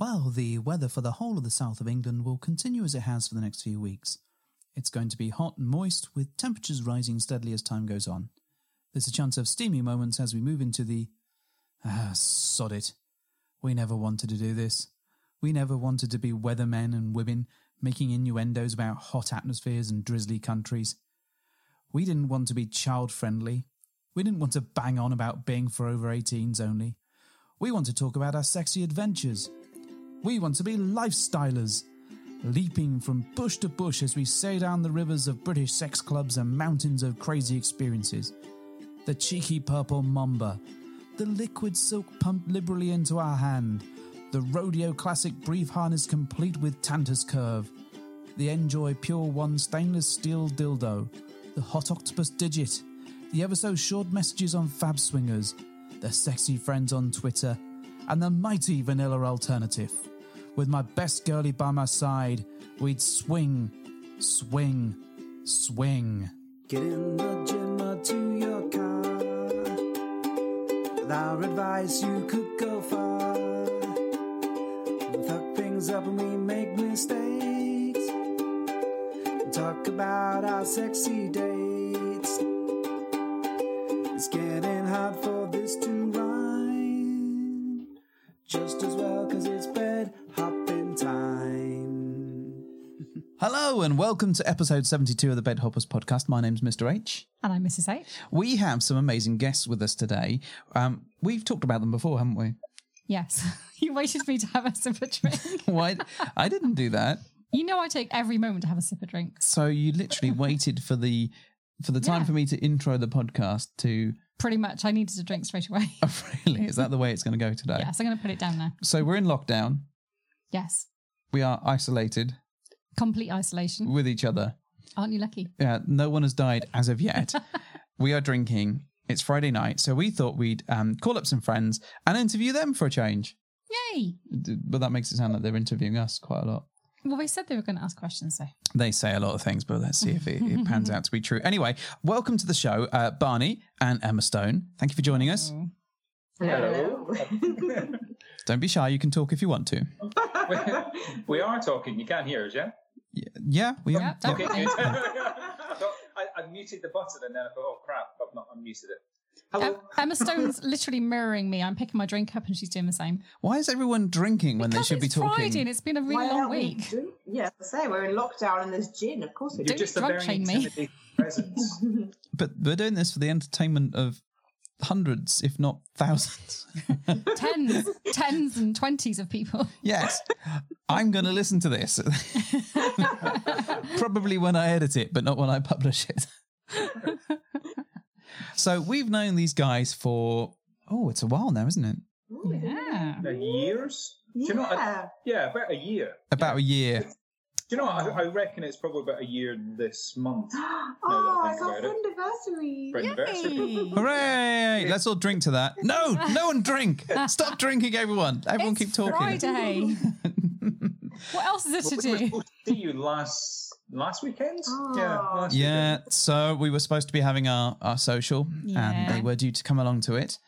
Well, the weather for the whole of the south of England will continue as it has for the next few weeks. It's going to be hot and moist, with temperatures rising steadily as time goes on. There's a chance of steamy moments as we move into the. Ah, sod it. We never wanted to do this. We never wanted to be weathermen and women making innuendos about hot atmospheres and drizzly countries. We didn't want to be child friendly. We didn't want to bang on about being for over 18s only. We want to talk about our sexy adventures. We want to be lifestylers, leaping from bush to bush as we sail down the rivers of British sex clubs and mountains of crazy experiences. The cheeky purple mamba, the liquid silk pumped liberally into our hand, the rodeo classic brief harness complete with Tantus curve, the Njoy Pure Wand stainless steel dildo, the Hot Octopuss digit, the ever so short messages on Fab Swingers, the sexy friends on Twitter, and the mighty vanilla alternative. With my best girlie by my side, we'd swing, swing, swing. Get in the gym or to your car. With our advice, you could go far. We fuck things up and we make mistakes. Talk about our sexy dates. Hello and welcome to episode 72 of the Bed Hoppers podcast. My name's Mr. H. And I'm Mrs. H. We have some amazing guests with us today. Um, we've talked about them before, haven't we? Yes. you waited for me to have a sip of drink. Why? I didn't do that. You know I take every moment to have a sip of drink. So you literally waited for the for the time Yeah. for me to intro the podcast to. Pretty much, I needed a drink straight away. Oh, really? Is that the way it's going to go today? yes, I'm going to put it down there. So we're in lockdown. Yes. We are isolated Complete isolation. with each other. Aren't you lucky? Yeah, no one has died as of yet. we are drinking. It's Friday night, so we thought we'd um, call up some friends and interview them for a change. Yay. But that makes it sound like they're interviewing us quite a lot. Well, they said they were going to ask questions, so. They say a lot of things, but let's see if it, it pans out to be true. Anyway, welcome to the show, uh, Barney and Emma Stone. Thank you for joining us. Hello. Don't be shy. You can talk if you want to. we are talking. You can't hear us, yeah? Y- Yeah, we are. Yeah, yeah. Okay, good. I, thought, I, I muted the button and then I thought, oh crap, I've not unmuted it. Hello. Emma Stone's literally mirroring me. I'm picking my drink up and she's doing the same. Why is everyone drinking when because they should be talking? it's talking? Friday and it's been a really Why long aren't we week. drink- Yeah, I say we're in lockdown and there's gin. Of course we You're don't just a drunk me. But we're doing this for the entertainment of hundreds, if not thousands. tens, tens and twenties of people. yes, I'm going to listen to this. Probably when I edit it, but not when I publish it. so we've known these guys for oh, it's a while now, isn't it? Ooh, Yeah. Uh, years? Do you know what? I- Yeah. yeah, about a year. About a year. Do you know what? I, I reckon it's probably about a year this month. oh, think it's our about it. anniversary. For. Hooray! Let's all drink to that. No, no one drink. Stop drinking, everyone. Everyone it's keep talking. Friday. what else is there to do? supposed to see you last last weekend. Oh. Yeah, Oh. last Yeah, weekend. so we were supposed to be having our, our social, and they were due to come along to it,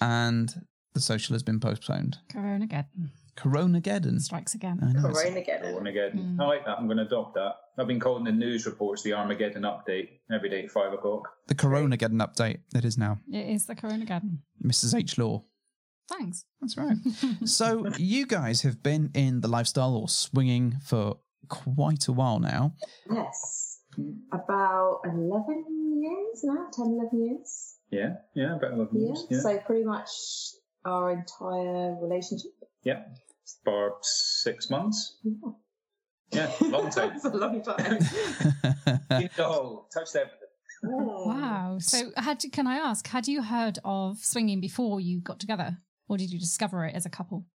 and the social has been postponed. Corona again. Corona Geddon. Strikes again. I know. it's- Armageddon. Armageddon. Mm. I like that. I'm going to adopt that. I've been calling the news reports the Armageddon update every day at five o'clock. The Corona Geddon update. It is now. It is the Corona again. Mrs. H. Law. Thanks. That's right. so you guys have been in the lifestyle or swinging for quite a while now. Yes. About 11 years now, 10, 11 years. Yeah, yeah, about 11 Yeah. years. Yeah, So pretty much our entire relationship. yeah. For six months. Yeah. Yeah, long time. It's a long time. The oh, touched everything. Oh. Wow. So, had you, can I ask, had you heard of swinging before you got together, or did you discover it as a couple?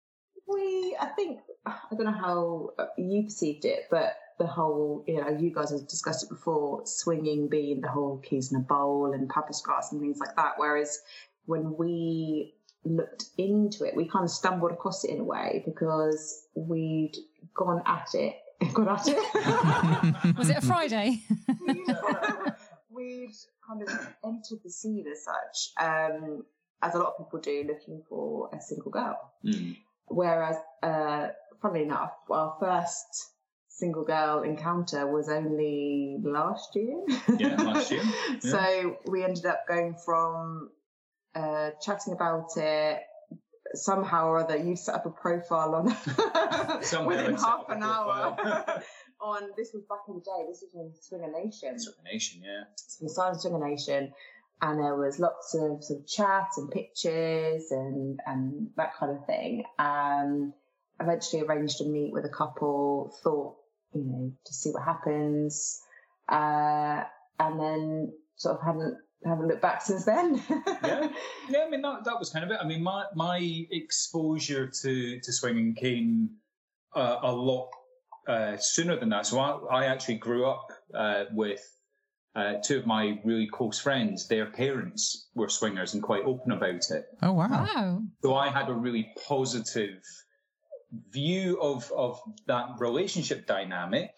We, I think, I don't know how uh, you perceived it, but the whole, you know, you guys have discussed it before, swinging being the whole keys in a bowl and pampas grass and things like that. Whereas when we looked into it, we kind of stumbled across it in a way because we'd gone at it. Gone at it. Was it a Friday? we'd kind of entered the scene as such, um, as a lot of people do, looking for a single girl. Mm. whereas, uh, funnily enough, our first single girl encounter was only last year. Yeah, last year. Yeah. so we ended up going from uh, chatting about it. Somehow or other, you set up a profile on within half an hour. on this was back in the day. This was on Swinger Nation. swinger Nation, yeah. So we started Swinger Nation, and there was lots of sort of chat and pictures and and that kind of thing. Um, eventually arranged to meet with a couple. Thought you know to see what happens, uh, and then sort of haven't haven't looked back since then. yeah, yeah. I mean, that, that was kind of it. I mean, my my exposure to to swinging came uh, a lot uh, sooner than that. So I, I actually grew up uh, with uh, two of my really close friends. Their parents were swingers and quite open about it. Oh wow. Wow. So I had a really positive view of of that relationship dynamic.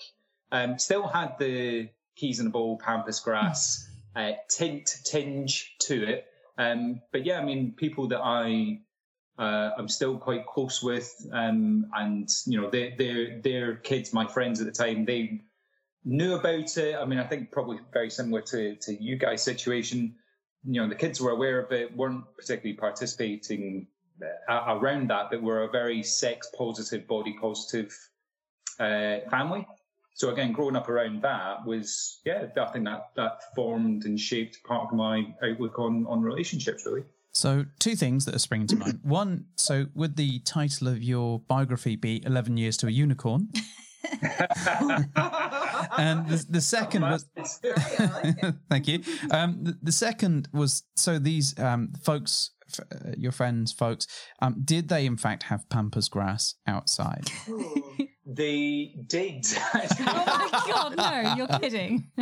Um, still had the keys in the bowl, pampas grass uh, tint tinge to it. Um, but yeah, I mean, people that I uh, I'm still quite close with, um, and you know, their their their kids, my friends at the time, they knew about it. I mean, I think probably very similar to to you guys' situation. You know, the kids were aware of it, weren't particularly participating uh, around that, but were a very sex positive, body positive uh, family. So again, growing up around that was, yeah, I think that that formed and shaped part of my outlook on on relationships, really. So, two things that are springing to mind. One, so would the title of your biography be 11 Years to a Unicorn? and the, the second was thank you um the, the second was so these um folks uh, your friends folks um did they in fact have pampas grass outside They did. Oh my god, no, you're kidding.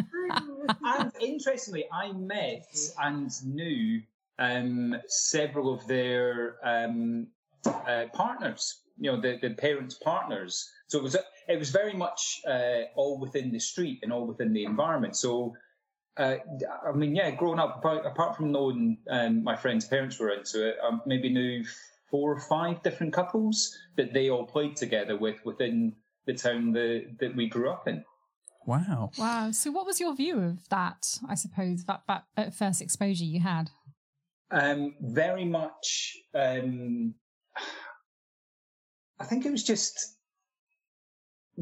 and interestingly, I met and knew um, several of their um, uh, partners. You know, the, the parents' partners. So it was it was very much uh, all within the street and all within the environment. So. Uh, I mean, yeah, growing up, apart, apart from knowing um, my friends' parents were into it, I maybe knew four or five different couples that they all played together with within the town that, that we grew up in. wow Wow. So, what was your view of that? I suppose that that at first exposure you had. Um, very much. Um, I think it was just.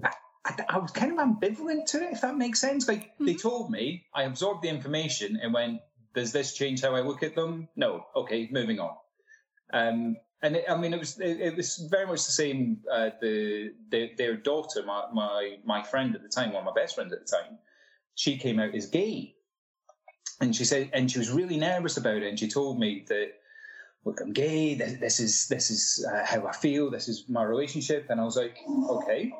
I, I, I was kind of ambivalent to it, if that makes sense. Like they told me, I absorbed the information and went, "Does this change how I look at them?" No. Okay, moving on. Um, and it, I mean, it was it, it was very much the same. Uh, the, the their daughter, my, my my friend at the time, one of my best friends at the time, she came out as gay, and she said, and she was really nervous about it, and she told me that, look, I'm gay. This, this is this is uh, how I feel. This is my relationship, and I was like, okay.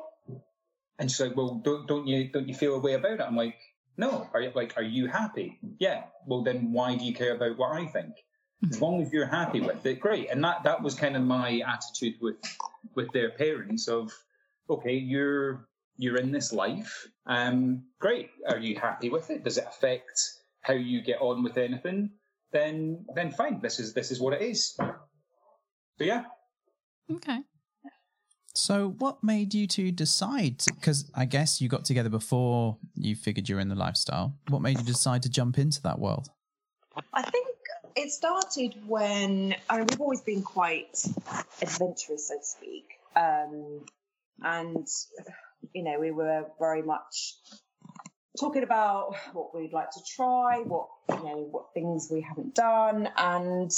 And she's like, well, don't don't you don't you feel a way about it? I'm like, no. Are you like, are you happy? Yeah. Well, then why do you care about what I think? As long as you're happy with it, great. And that that was kind of my attitude with with their parents of, okay, you're you're in this life, um, great. Are you happy with it? Does it affect how you get on with anything? Then then fine. This is this is what it is. So yeah. Okay. so what made you two decide because i guess you got together before you figured you were in the lifestyle what made you decide to jump into that world I think it started when I mean we've always been quite adventurous, so to speak, um, and you know we were very much talking about what we'd like to try, what you know, what things we haven't done, and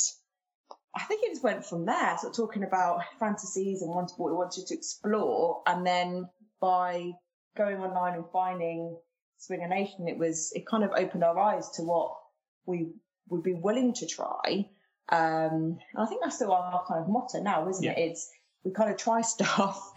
I think it just went from there. Of talking about fantasies and what we wanted to explore, and then by going online and finding Swinger Nation, it was it kind of opened our eyes to what we would be willing to try. Um, and I think that's still our kind of motto now, isn't it? It's we kind of try stuff,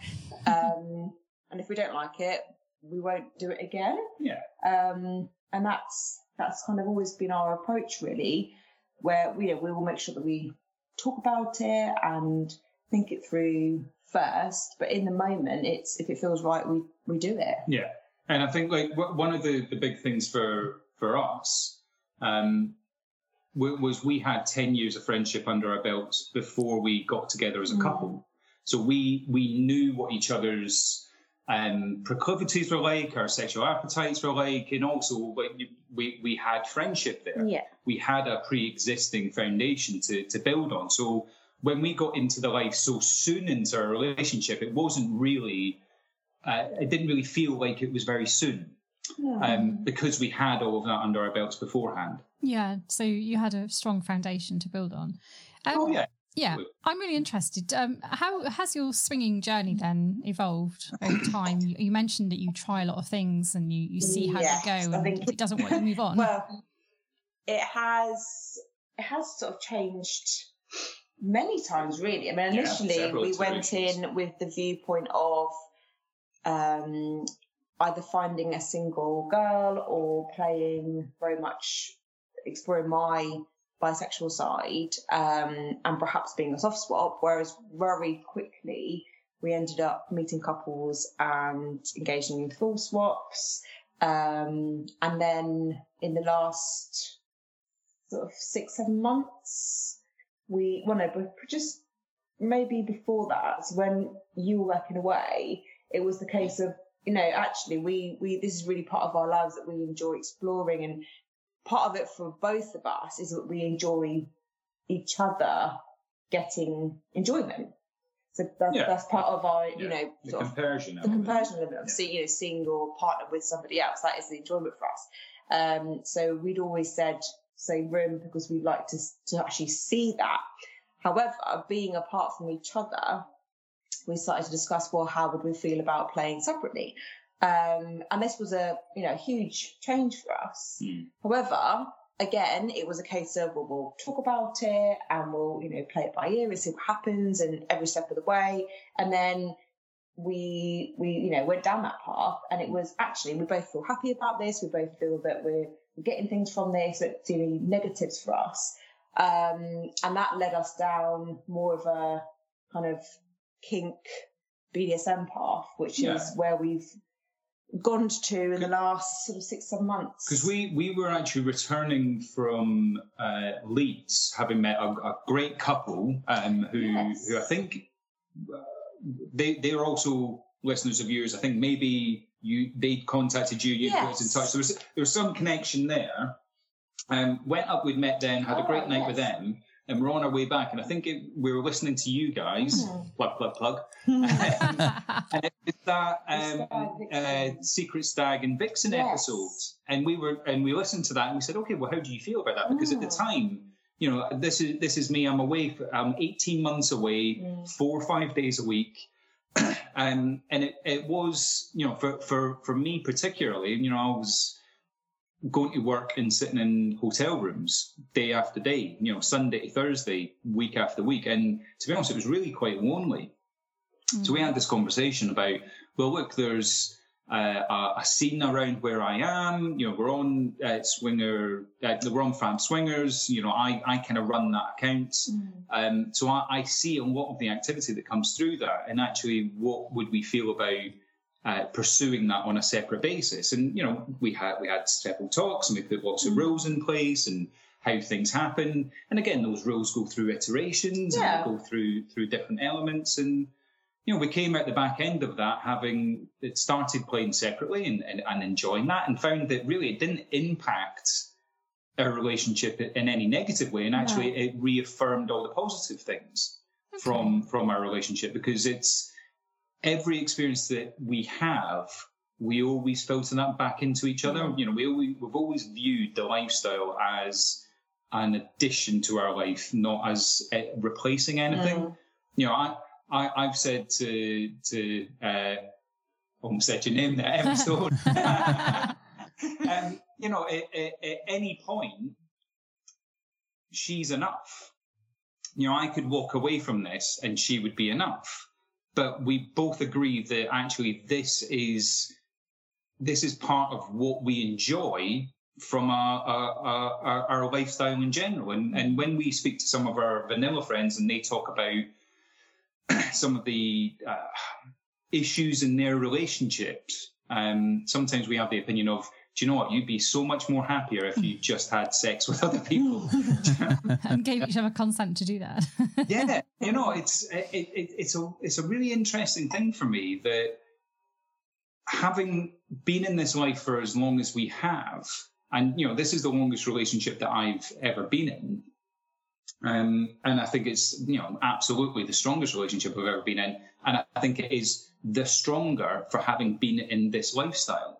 um, and if we don't like it, we won't do it again. Yeah. Um, and that's that's kind of always been our approach, really, where we know we will make sure that we talk about it and think it through first. But in the moment, it's if it feels right, we we do it. Yeah, and I think like w- one of the, the big things for for us um, was we had ten years of friendship under our belts before we got together as a couple. So we we knew what each other's um, proclivities were like, our sexual appetites were like, and also like, we we had friendship there. Yeah. We had a pre-existing foundation to to build on. So when we got into the life so soon into our relationship, it wasn't really. Uh, it didn't really feel like it was very soon um, because we had all of that under our belts beforehand. Yeah, so you had a strong foundation to build on. Um, Oh yeah, Yeah, I'm really interested. Um, how has your swinging journey then evolved over time? You, you mentioned that you try a lot of things and you, you see how Yes, you go, and think- if it doesn't work, you move on. Well, it has it has sort of changed many times, really. I mean, initially several we went in with the viewpoint of um, either finding a single girl or playing very much exploring my bisexual side um, and perhaps being a soft swap. Whereas very quickly we ended up meeting couples and engaging in full swaps. Um, and then in the last sort of six, seven months, we, well, no, but just maybe before that, when you were working away, it was the case of, you know, actually we, we, this is really part of our lives that we enjoy exploring. And part of it for both of us is that we enjoy each other getting enjoyment. So that's, Yeah. that's part of our, you Yeah. know, the sort of comparison. the comparison element of see, you know, seeing your partner with somebody else, that is the enjoyment for us. Um, so we'd always said same room because we'd like to, to actually see that. However, being apart from each other, we started to discuss, well, how would we feel about playing separately? Um, and this was a, you know, huge change for us. Hmm. However, again, it was a case of, well, we'll talk about it and we'll, you know, play it by ear and see what happens and every step of the way. And then we, we, you know, went down that path and it was actually, we both feel happy about this. We both feel that we're getting things from this, that's any negatives for us. Um, and that led us down more of a kind of kink BDSM path, which Yeah. is where we've gone to in the last sort of six, seven months. Because we, we were actually returning from uh, Leeds, having met a, a great couple um, who Yes. who I think uh, they they're also listeners of yours. I think maybe you they contacted you, you got in touch. There was there was some connection there. Um, went up, we'd met them, had a Oh, great night with them, and we're on our way back. And I think it, we were listening to you guys. Hmm. Plug, plug, plug. and it was that um, uh, Secret Stag and Vixen Yes. episode, and we were and we listened to that and we said, okay, well, how do you feel about that? Because at the Mm. time, you know, this is this is me. I'm away. For, I'm 18 months away, Mm. four or five days a week. um, and it, it was, you know, for, for, for me particularly, you know, I was going to work and sitting in hotel rooms day after day, you know, Sunday to Thursday, week after week. And to be honest, it was really quite lonely. So we had this conversation about, well, look, there's uh, a, a scene around where I am. You know, we're on uh, Swinger, uh, we're on Fab Swingers. You know, I, I kind of run that account. Mm. Um, so I, I see a lot of the activity that comes through that, and actually, what would we feel about uh, pursuing that on a separate basis? And you know, we had we had several talks, and we put lots of rules in place, and how things happen. And again, those rules go through iterations, Yeah. and go through through different elements, and you know, we came out the back end of that having it started playing separately and, and, and enjoying that, and found that really it didn't impact our relationship in any negative way, and actually it reaffirmed all the positive things from from our relationship because it's every experience that we have we always filter that back into each other. You know we always, we've always viewed the lifestyle as an addition to our life not as uh, replacing anything. Mm. you know I, I i've said to to uh almost said your name there episode um, you know at, at, at any point she's enough. You know, I could walk away from this and she would be enough. But we both agree that actually this is this is part of what we enjoy from our our, our, our lifestyle in general. And and when we speak to some of our vanilla friends and they talk about some of the uh, issues in their relationships, um, sometimes we have the opinion of do you know what? You'd be so much more happier if you just had sex with other people. and gave each other consent to do that. yeah, you know, it's it, it, it's a it's a really interesting thing for me that having been in this life for as long as we have, and you know, this is the longest relationship that I've ever been in. Um, and I think it's you know absolutely the strongest relationship I've ever been in, and I think it is the stronger for having been in this lifestyle.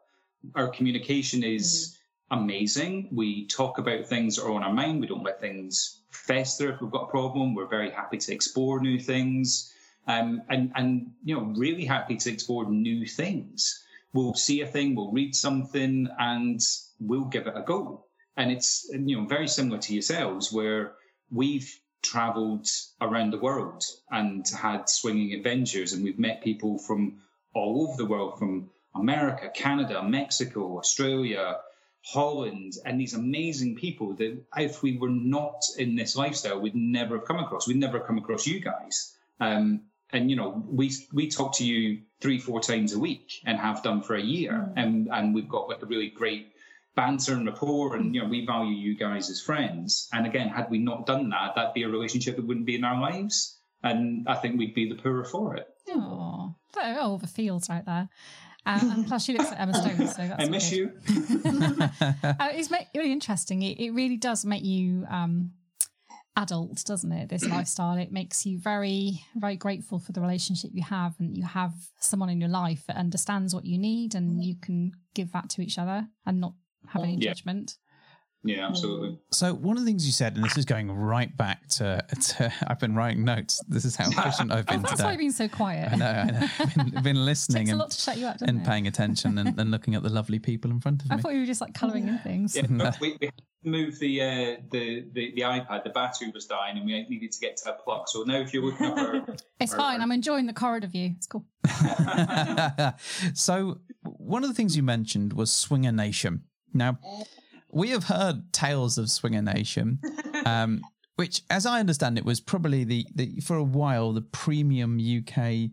Our communication is mm-hmm. amazing. We talk about things that are on our mind. We don't let things fester if we've got a problem. We're very happy to explore new things, um, and and you know really happy to explore new things. We'll see a thing, we'll read something, and we'll give it a go. And it's you know very similar to yourselves where we've traveled around the world and had swinging adventures, and we've met people from all over the world, from America, Canada, Mexico, Australia, Holland, and these amazing people that if we were not in this lifestyle, we'd never have come across. We'd never have come across you guys. Um, and you know, we we talk to you three, four times a week and have done for a year, mm. and and we've got like a really great banter and rapport and you know we value you guys as friends and again had we not done that that'd be a relationship that wouldn't be in our lives and i think we'd be the poorer for it oh all the feels right there um, and plus she looks like emma stone so that's i miss good. you uh, it's really interesting it, it really does make you um, adult doesn't it this lifestyle it makes you very very grateful for the relationship you have and you have someone in your life that understands what you need and you can give that to each other and not have any Yeah. judgment. Yeah absolutely So one of the things you said, and this is going right back to, to I've been writing notes. This is how efficient I've been That's why you've been so quiet. I know, I know. I've been, been listening and, to shut you up, and paying attention and, and looking at the lovely people in front of me. I thought you were just like colouring in things. yeah, but we, we had to move the, uh, the the the ipad the battery was dying and we needed to get to a plug so now if you're looking up our, It's our- fine. I'm enjoying the corridor view. It's cool. so one of the things you mentioned was Swinger Nation. Now, we have heard tales of Swinger Nation, um, which, as I understand it, was probably the, the for a while the premium UK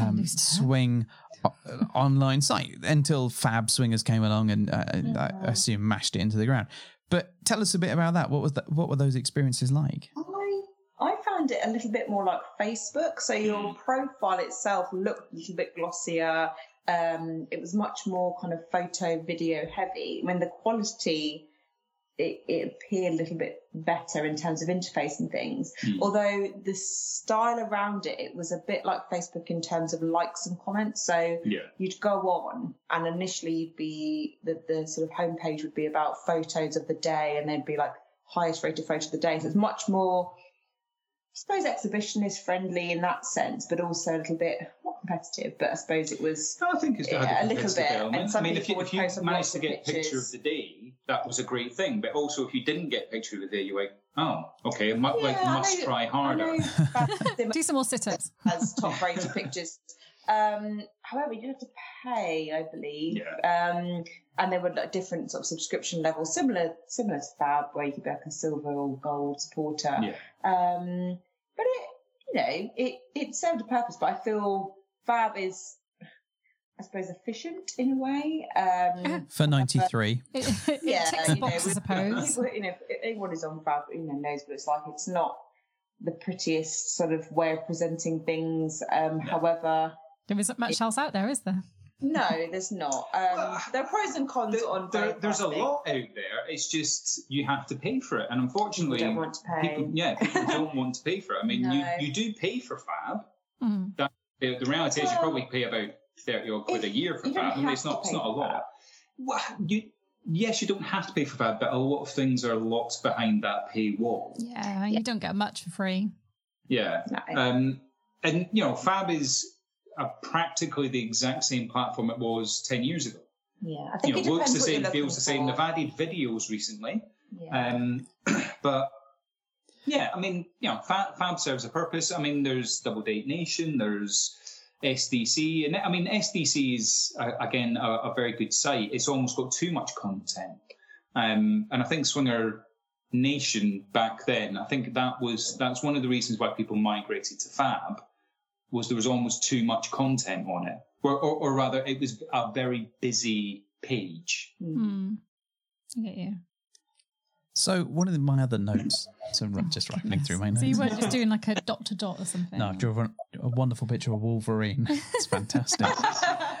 um, swing o- online site until Fab Swingers came along and uh, I I assume mashed it into the ground. But tell us a bit about that. What was that? What were those experiences like? I I found it a little bit more like Facebook. So your profile itself looked a little bit glossier. Um, it was much more kind of photo, video heavy. I mean, the quality it, it appeared a little bit better in terms of interface and things. Hmm. Although the style around it, it was a bit like Facebook in terms of likes and comments. So yeah you'd go on and initially you'd be the, the sort of homepage would be about photos of the day and there'd be like highest rated photo of the day. So it's much more I suppose exhibitionist friendly in that sense, but also a little bit not competitive, but I suppose it was I think it's Yeah, a little bit. And some I mean, if you, people if would you post managed lots to get a picture of the day, that was a great thing. But also, if you didn't get a picture of the day, you're like, oh, okay, mu- like Yeah, I must know- try harder. know Do some more sit-ups. has top rated pictures. Um, however, you have to pay, I believe. Yeah. Um, and there were like different sort of subscription levels, similar similar to Fab, where you could be like a silver or gold supporter. Yeah. Um, but it, you know, it it served a purpose. But I feel Fab is, I suppose, efficient in a way. Um, For 93. It, it yeah, ticks a you know, box, I suppose. people- you know, everyone who's on Fab, you know, knows what it's like. It's not the prettiest sort of way of presenting things. Um, However, There isn't much else out there, is there? No, there's not. Um, Well, there are pros and cons There- on there- there's I a think. lot out there. It's just you have to pay for it, and unfortunately, People don't want to pay. people- yeah, people don't want to pay for it. I mean, No. you, you do pay for Fab. Mm. The, the reality is, you probably pay about thirty odd quid a year for Fab. I mean, it's not it's not a lot. Well, you, yes, you don't have to pay for Fab, but a lot of things are locked behind that paywall. Yeah, you don't get much for free. Yeah. No. Um, and you know, Fab is uh practically the exact same platform it was ten years ago. yeah, I You think know, it looks the same, feels the same. They've added videos recently, Yeah. um, but yeah, I mean, you know, Fab, Fab serves a purpose. I mean, there's Double Date Nation, there's SDC, and I mean, SDC is uh, again a, a very good site. It's almost got too much content, um, and I think Swinger Nation back then, I think that was that's one of the reasons why people migrated to Fab was there was almost too much content on it, or, or, or rather, it was a very busy page. I get you. So one of the, my other notes, so I'm just rifling through my notes. So you weren't just doing like a dot to dot or something? No, I've drawn a wonderful picture of Wolverine. It's fantastic.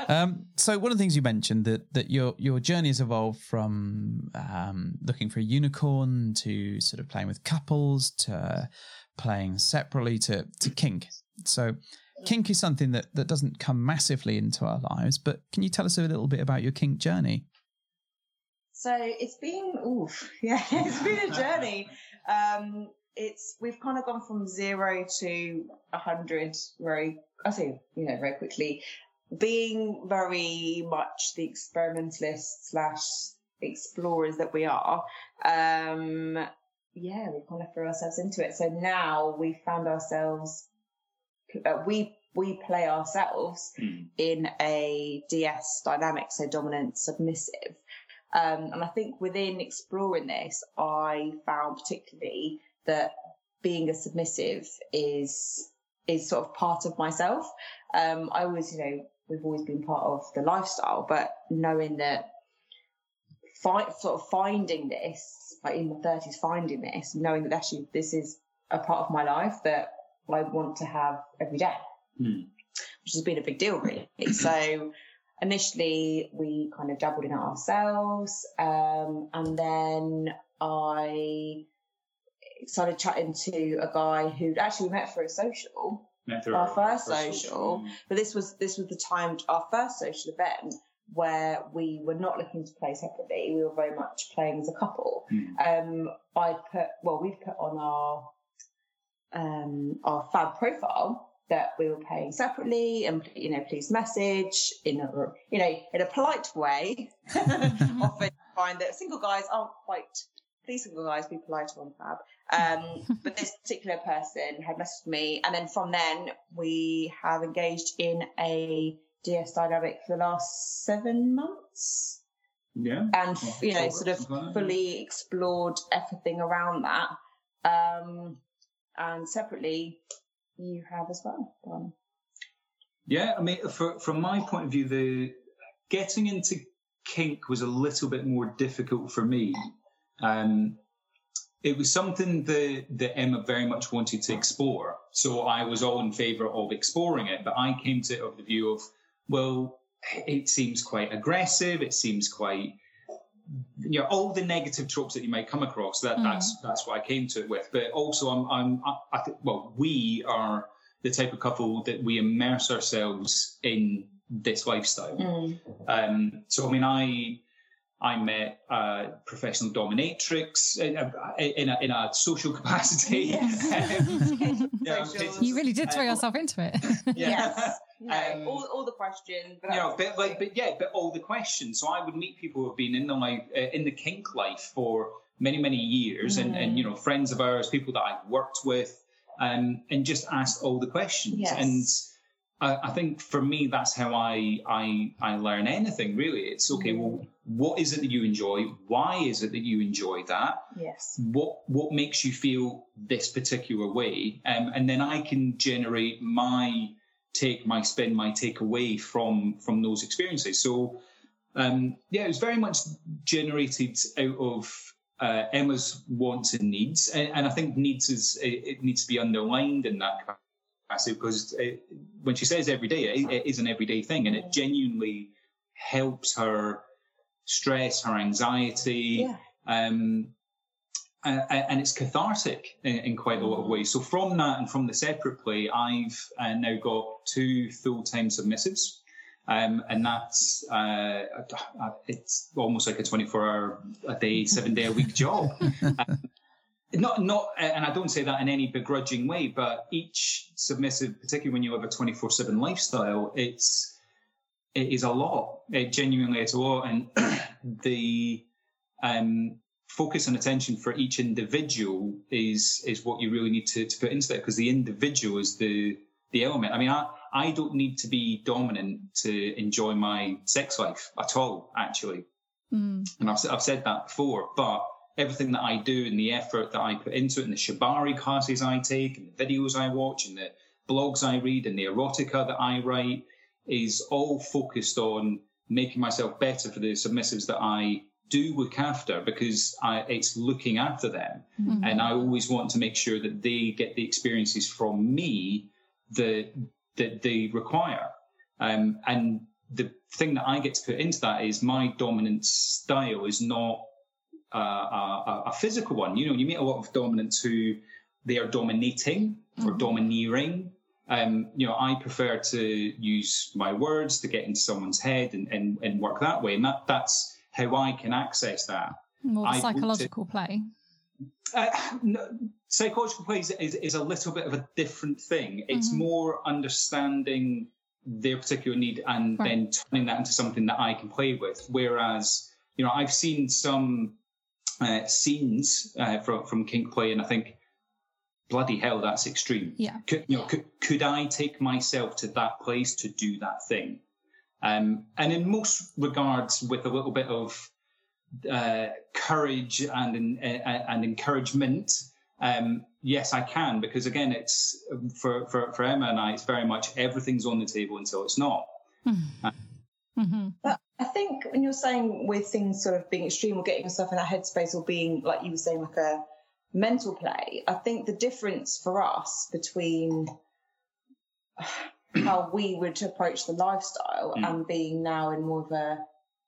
um, so one of the things you mentioned that that your your journey has evolved from um, looking for a unicorn to sort of playing with couples to playing separately to to kink. So kink is something that that doesn't come massively into our lives, but can you tell us a little bit about your kink journey? So it's been, oof, yeah, it's been a journey. Um, it's we've kind of gone from zero to a hundred very, I say, you know, very quickly. Being very much the experimentalist slash explorers that we are, um, yeah, we kind of threw ourselves into it. So now we found ourselves, uh, we we play ourselves Mm. in a DS dynamic, so dominant submissive. Um, and I think within exploring this, I found particularly that being a submissive is is sort of part of myself. Um, I always, you know, we've always been part of the lifestyle, but knowing that, sort of finding this, like in my thirties, finding this, knowing that actually this is a part of my life that I want to have every day, Hmm. which has been a big deal, really. so initially we kind of dabbled in it ourselves um, and then i started chatting to a guy who'd actually we met for a social Met through Our first social. social. but this was this was the time our first social event where we were not looking to play separately we were very much playing as a couple Hmm. um i'd put well we'd put on our um our fab profile that we were paying separately and you know please message in a you know in a polite way. Often find that single guys aren't quite please single guys be polite on fab. Um but this particular person had messaged me and then from then we have engaged in a ds dynamic for the last seven months. Yeah. and Well, you know sort of something like that, fully explored everything around that. Um and separately you have as well Yeah, I mean, for, from my point of view, the getting into kink was a little bit more difficult for me. Um, it was something that, that Emma very much wanted to explore. So I was all in favour of exploring it, but I came to it of the view of, well, it seems quite aggressive. It seems quite, you know, all the negative tropes that you might come across. That Mm. that's that's what I came to it with. But also, I'm I'm I, I think well, we are the type of couple that we immerse ourselves in this lifestyle. mm. Um, so I mean, I I met a professional dominatrix in a, in a, in a social capacity. Um, yeah, You really did throw Uh, yourself into it. yeah. yes know, Um, all, all the questions but you know, but like, but yeah, but all the questions. So I would meet people who have been in the life, uh, in the kink life for many, many years, and Mm. and you know, friends of ours, people that I've worked with, um, and just asked all the questions. Yes. And I, I think for me, that's how I I I learn anything. Really, it's okay. Mm. Well, what is it that you enjoy? Why is it that you enjoy that? yes what what makes you feel this particular way um, and then i can generate my take my spin my takeaway from from those experiences. So um, yeah it was very much generated out of uh, emma's wants and needs. And, and i think needs is it, it needs to be underlined in that capacity because it, when she says every day it, it is an everyday thing and it genuinely helps her stress her anxiety. Yeah. Um, and, and it's cathartic in, in quite a lot of ways. So from that and from the separate play, I've uh, now got two full-time submissives, um, and that's uh, it's almost like a 24-hour a day, seven-day a week job. Um, not not, and I don't say that in any begrudging way, but each submissive, particularly when you have a 24/7 lifestyle, it's it is a lot. It genuinely is a lot, and the um, focus and attention for each individual is is what you really need to, to put into that because the individual is the the element. I mean, I I don't need to be dominant to enjoy my sex life at all, actually. Mm. And I've, I've said that before, but everything that I do and the effort that I put into it, and the shibari classes I take, and the videos I watch, and the blogs I read, and the erotica that I write, is all focused on making myself better for the submissives that I do look after because I, it's looking after them. Mm-hmm. And I always want to make sure that they get the experiences from me that, that they require. Um, and the thing that I get to put into that is my dominant style is not uh, a, a physical one. You know, you meet a lot of dominants who they are dominating or domineering. Um, you know, I prefer to use my words to get into someone's head and, and, and work that way. And that, that's how I can access that. More the I want to- psychological play. Uh, no, psychological play is, is, is a little bit of a different thing. It's more understanding their particular need and Right. then turning that into something that I can play with. Whereas, you know, I've seen some uh, scenes uh, from from kink play, and I think, bloody hell, that's extreme. Yeah. Could, you know, could, could I take myself to that place to do that thing? Um, and in most regards, with a little bit of uh, courage and uh, and encouragement, um, yes, I can because again, it's for, for for Emma and I, it's very much everything's on the table until it's not. hmm But I think when you're saying with things sort of being extreme or getting yourself in that headspace or being, like you were saying, like a mental play, I think the difference for us between how we would approach the lifestyle Mm. and being now in more of a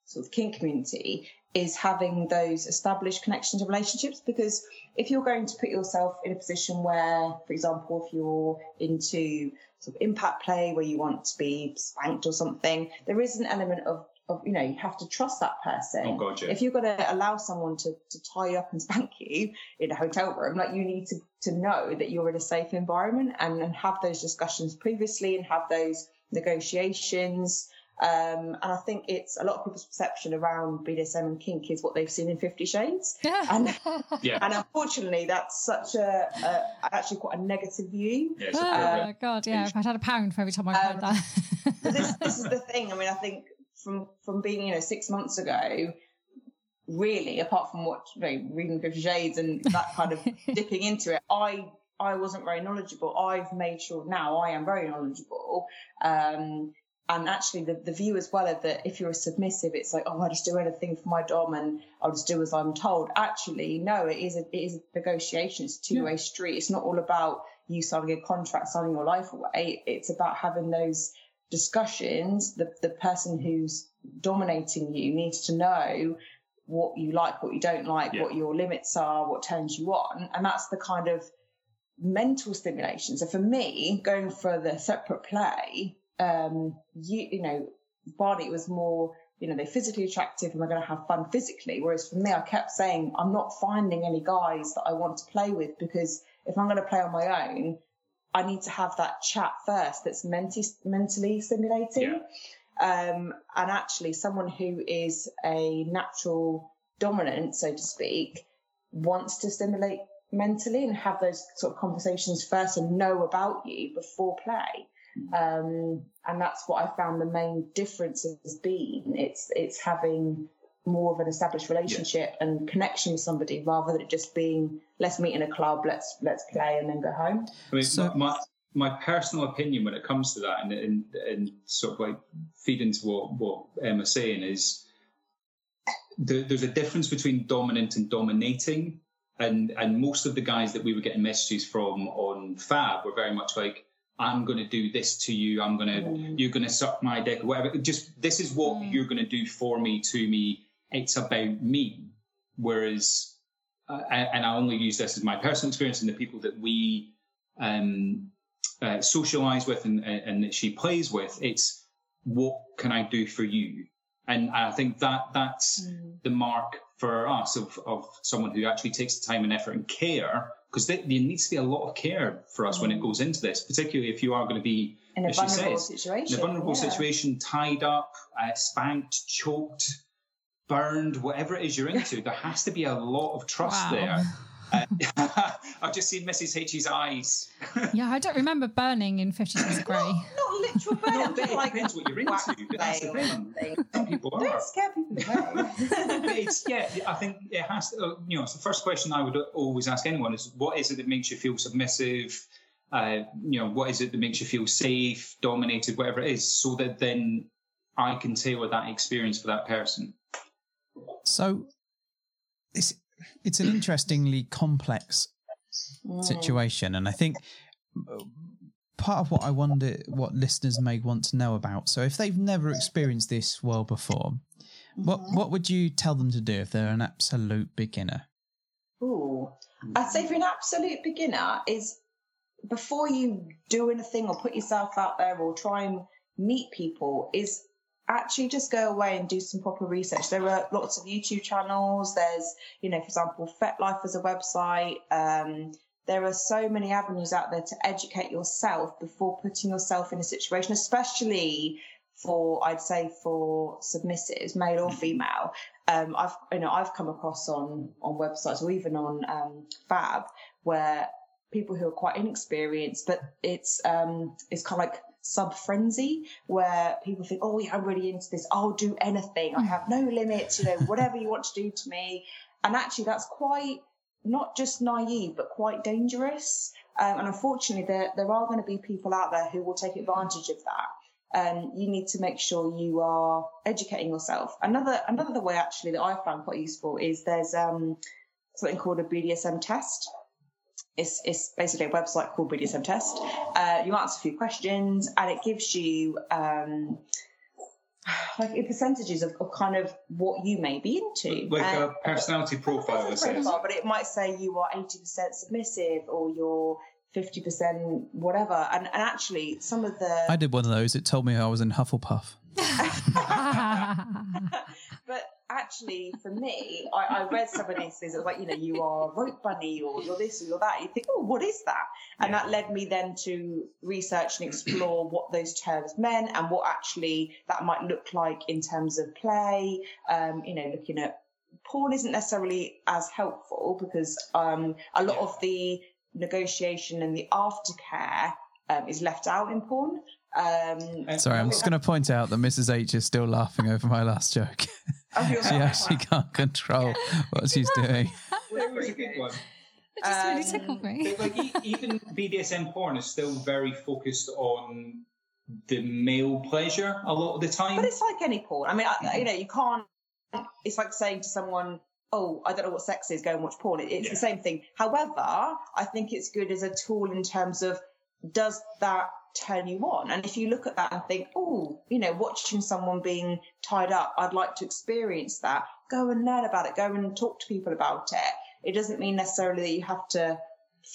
sort of kink community is having those established connections and relationships because if you're going to put yourself in a position where for example if you're into sort of impact play where you want to be spanked or something there is an element of of you know you have to trust that person Oh, God, yeah. if you're going to allow someone to, to tie you up and spank you in a hotel room like you need to to know that you're in a safe environment and, and have those discussions previously and have those negotiations um, and I think it's a lot of people's perception around BDSM and kink is what they've seen in Fifty Shades. Yeah. And, Yeah, and unfortunately, that's such a, a actually quite a negative view. yeah, oh appropriate. God, yeah. If I'd had a pound for every time I heard Um, that. This, this is the thing. I mean, I think from from being you know six months ago, really, apart from what you know, reading Fifty Shades and that kind of dipping into it, I I wasn't very knowledgeable. I've made sure now I am very knowledgeable. Um, and actually, the, the view as well of that if you're a submissive, it's like, oh, I just do anything for my dom and I'll just do as I'm told. Actually, no, it is a, it is a negotiation. It's a two way street. It's not all about you signing a contract, signing your life away. It's about having those discussions. The the person who's dominating you needs to know what you like, what you don't like, Yeah. what your limits are, what turns you on, and that's the kind of mental stimulation. So for me, going for the separate play, um, you you know, Barney was more, you know, they're physically attractive and we're going to have fun physically. Whereas for me, I kept saying I'm not finding any guys that I want to play with because if I'm going to play on my own, I need to have that chat first that's mentally mentally stimulating. Um, and actually, someone who is a natural dominant, so to speak, wants to stimulate mentally and have those sort of conversations first and know about you before play. Um, and that's what I found the main difference has been. It's it's having more of an established relationship and connection with somebody rather than it just being let's meet in a club, let's let's play and then go home. I mean, So- my, my personal opinion when it comes to that, and, and, and sort of like feed into what, what Emma's saying, is there, there's a difference between dominant and dominating. And, and most of the guys that we were getting messages from on Fab were very much like, I'm going to do this to you. I'm going to, mm. you're going to suck my dick or whatever. Just, this is what mm. you're going to do for me, to me. It's about me. Whereas, uh, and I only use this as my personal experience and the people that we, um, uh, socialize with and, and that she plays with. It's what can I do for you? And I think that that's the mark for us of, of someone who actually takes the time and effort and care, because there needs to be a lot of care for us when it goes into this, particularly if you are going to be, In a as she vulnerable says, situation. in a vulnerable yeah. situation, tied up, uh, spanked, choked, burned, whatever it is you're into. there has to be a lot of trust Wow. there. Uh, I've just seen Mrs. H's eyes. yeah, I don't remember burning in Fifty Shades of Grey. Not literal burning. No, I'm but just it like depends what you're into, but that's the thing. Some people are. Don't scare people away. it's yeah. I think it has. To, uh, you know, it's the first question I would always ask anyone is, what is it that makes you feel submissive? Uh, you know, what is it that makes you feel safe, dominated, whatever it is, so that then I can tailor that experience for that person. So it's it's an interestingly complex situation, and I think uh, part of what I wonder what listeners may want to know about. So if they've never experienced this well before, what what would you tell them to do if they're an absolute beginner? Ooh, I'd say for an absolute beginner is before you do anything or put yourself out there or try and meet people is actually just go away and do some proper research. There are lots of YouTube channels. There's, you know, for example, FetLife as a website. Um, there are so many avenues out there to educate yourself before putting yourself in a situation, especially for I'd say for submissives, male or female. Um, I've you know I've come across on on websites or even on um, Fab where people who are quite inexperienced, but it's um, it's kind of like sub frenzy where people think, oh yeah, I'm really into this. I'll do anything. I have no limits. You know, whatever you want to do to me. And actually, that's quite not just naive, but quite dangerous. Um, and unfortunately, there there are going to be people out there who will take advantage of that. Um, you need to make sure you are educating yourself. Another another way actually that I found quite useful is there's um, something called a BDSM test. It's, it's basically a website called BDSM Test. Uh, you answer a few questions and it gives you um, like percentages of, of, kind of what you may be into. Like a personality profile, profile, but it might say you are 80% submissive or you're 50% whatever. And, and actually, some of the. I did one of those. It told me I was in Hufflepuff. but actually, for me, I, I read some of these things. It was like, you know, you are rope bunny or you're this or you're that. You think, oh, what is that? And yeah. that led me then to research and explore what those terms meant and what actually that might look like in terms of play. Um, you know, looking at porn isn't necessarily as helpful because um, a lot of the negotiation and the aftercare um, is left out in porn. Um, Sorry, I'm just going to point out that Mrs. H is still laughing over my last joke. she actually can't control what she's doing. It was a good one. It just really um, tickled me. like even BDSM porn is still very focused on the male pleasure a lot of the time. But it's like any porn. I mean, I, you know, you can't. It's like saying to someone, "Oh, I don't know what sex is. Go and watch porn." It's yeah. the same thing. However, I think it's good as a tool in terms of does that turn you on. And if you look at that and think, oh, you know, watching someone being tied up, I'd like to experience that, go and learn about it, go and talk to people about it. It doesn't mean necessarily that you have to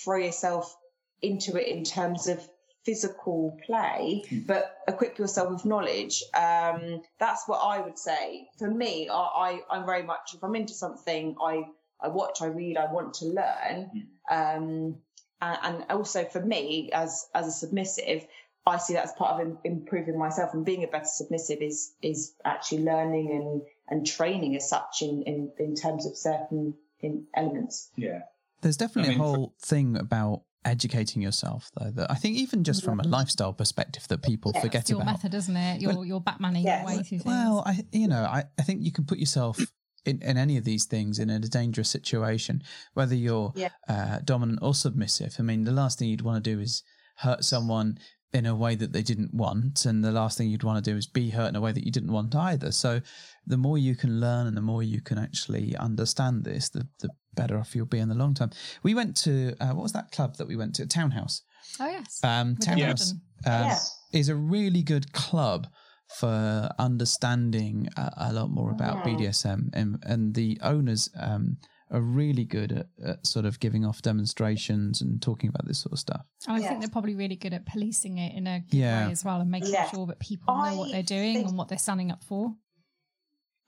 throw yourself into it in terms of physical play, hmm. but equip yourself with knowledge. Um, that's what I would say. For me, I, I, am very much, if I'm into something, I, I watch, I read, I want to learn. Hmm. Um, and, also for me as as a submissive I see that as part of improving myself and being a better submissive is is actually learning and and training as such in in, in terms of certain in elements. Yeah, there's definitely I mean, a whole for... thing about educating yourself though that I think even just from a lifestyle perspective that people yeah, forget your about. method, isn't it? Your your Batmaning yes. way through things. Well, I you know I I think you can put yourself in, in any of these things in a dangerous situation, whether you're yeah. uh, dominant or submissive. I mean, the last thing you'd want to do is hurt someone in a way that they didn't want, and the last thing you'd want to do is be hurt in a way that you didn't want either. So, the more you can learn and the more you can actually understand this, the the better off you'll be in the long term. We went to uh, what was that club that we went to? Townhouse. Oh yes. Um, Townhouse um, yeah. is a really good club for understanding a, a lot more about BDSM, and, and the owners um, are really good at, at, sort of giving off demonstrations and talking about this sort of stuff. I yes. think they're probably really good at policing it in a good yeah. way as well, and making yeah. sure that people I know what they're doing and what they're standing up for.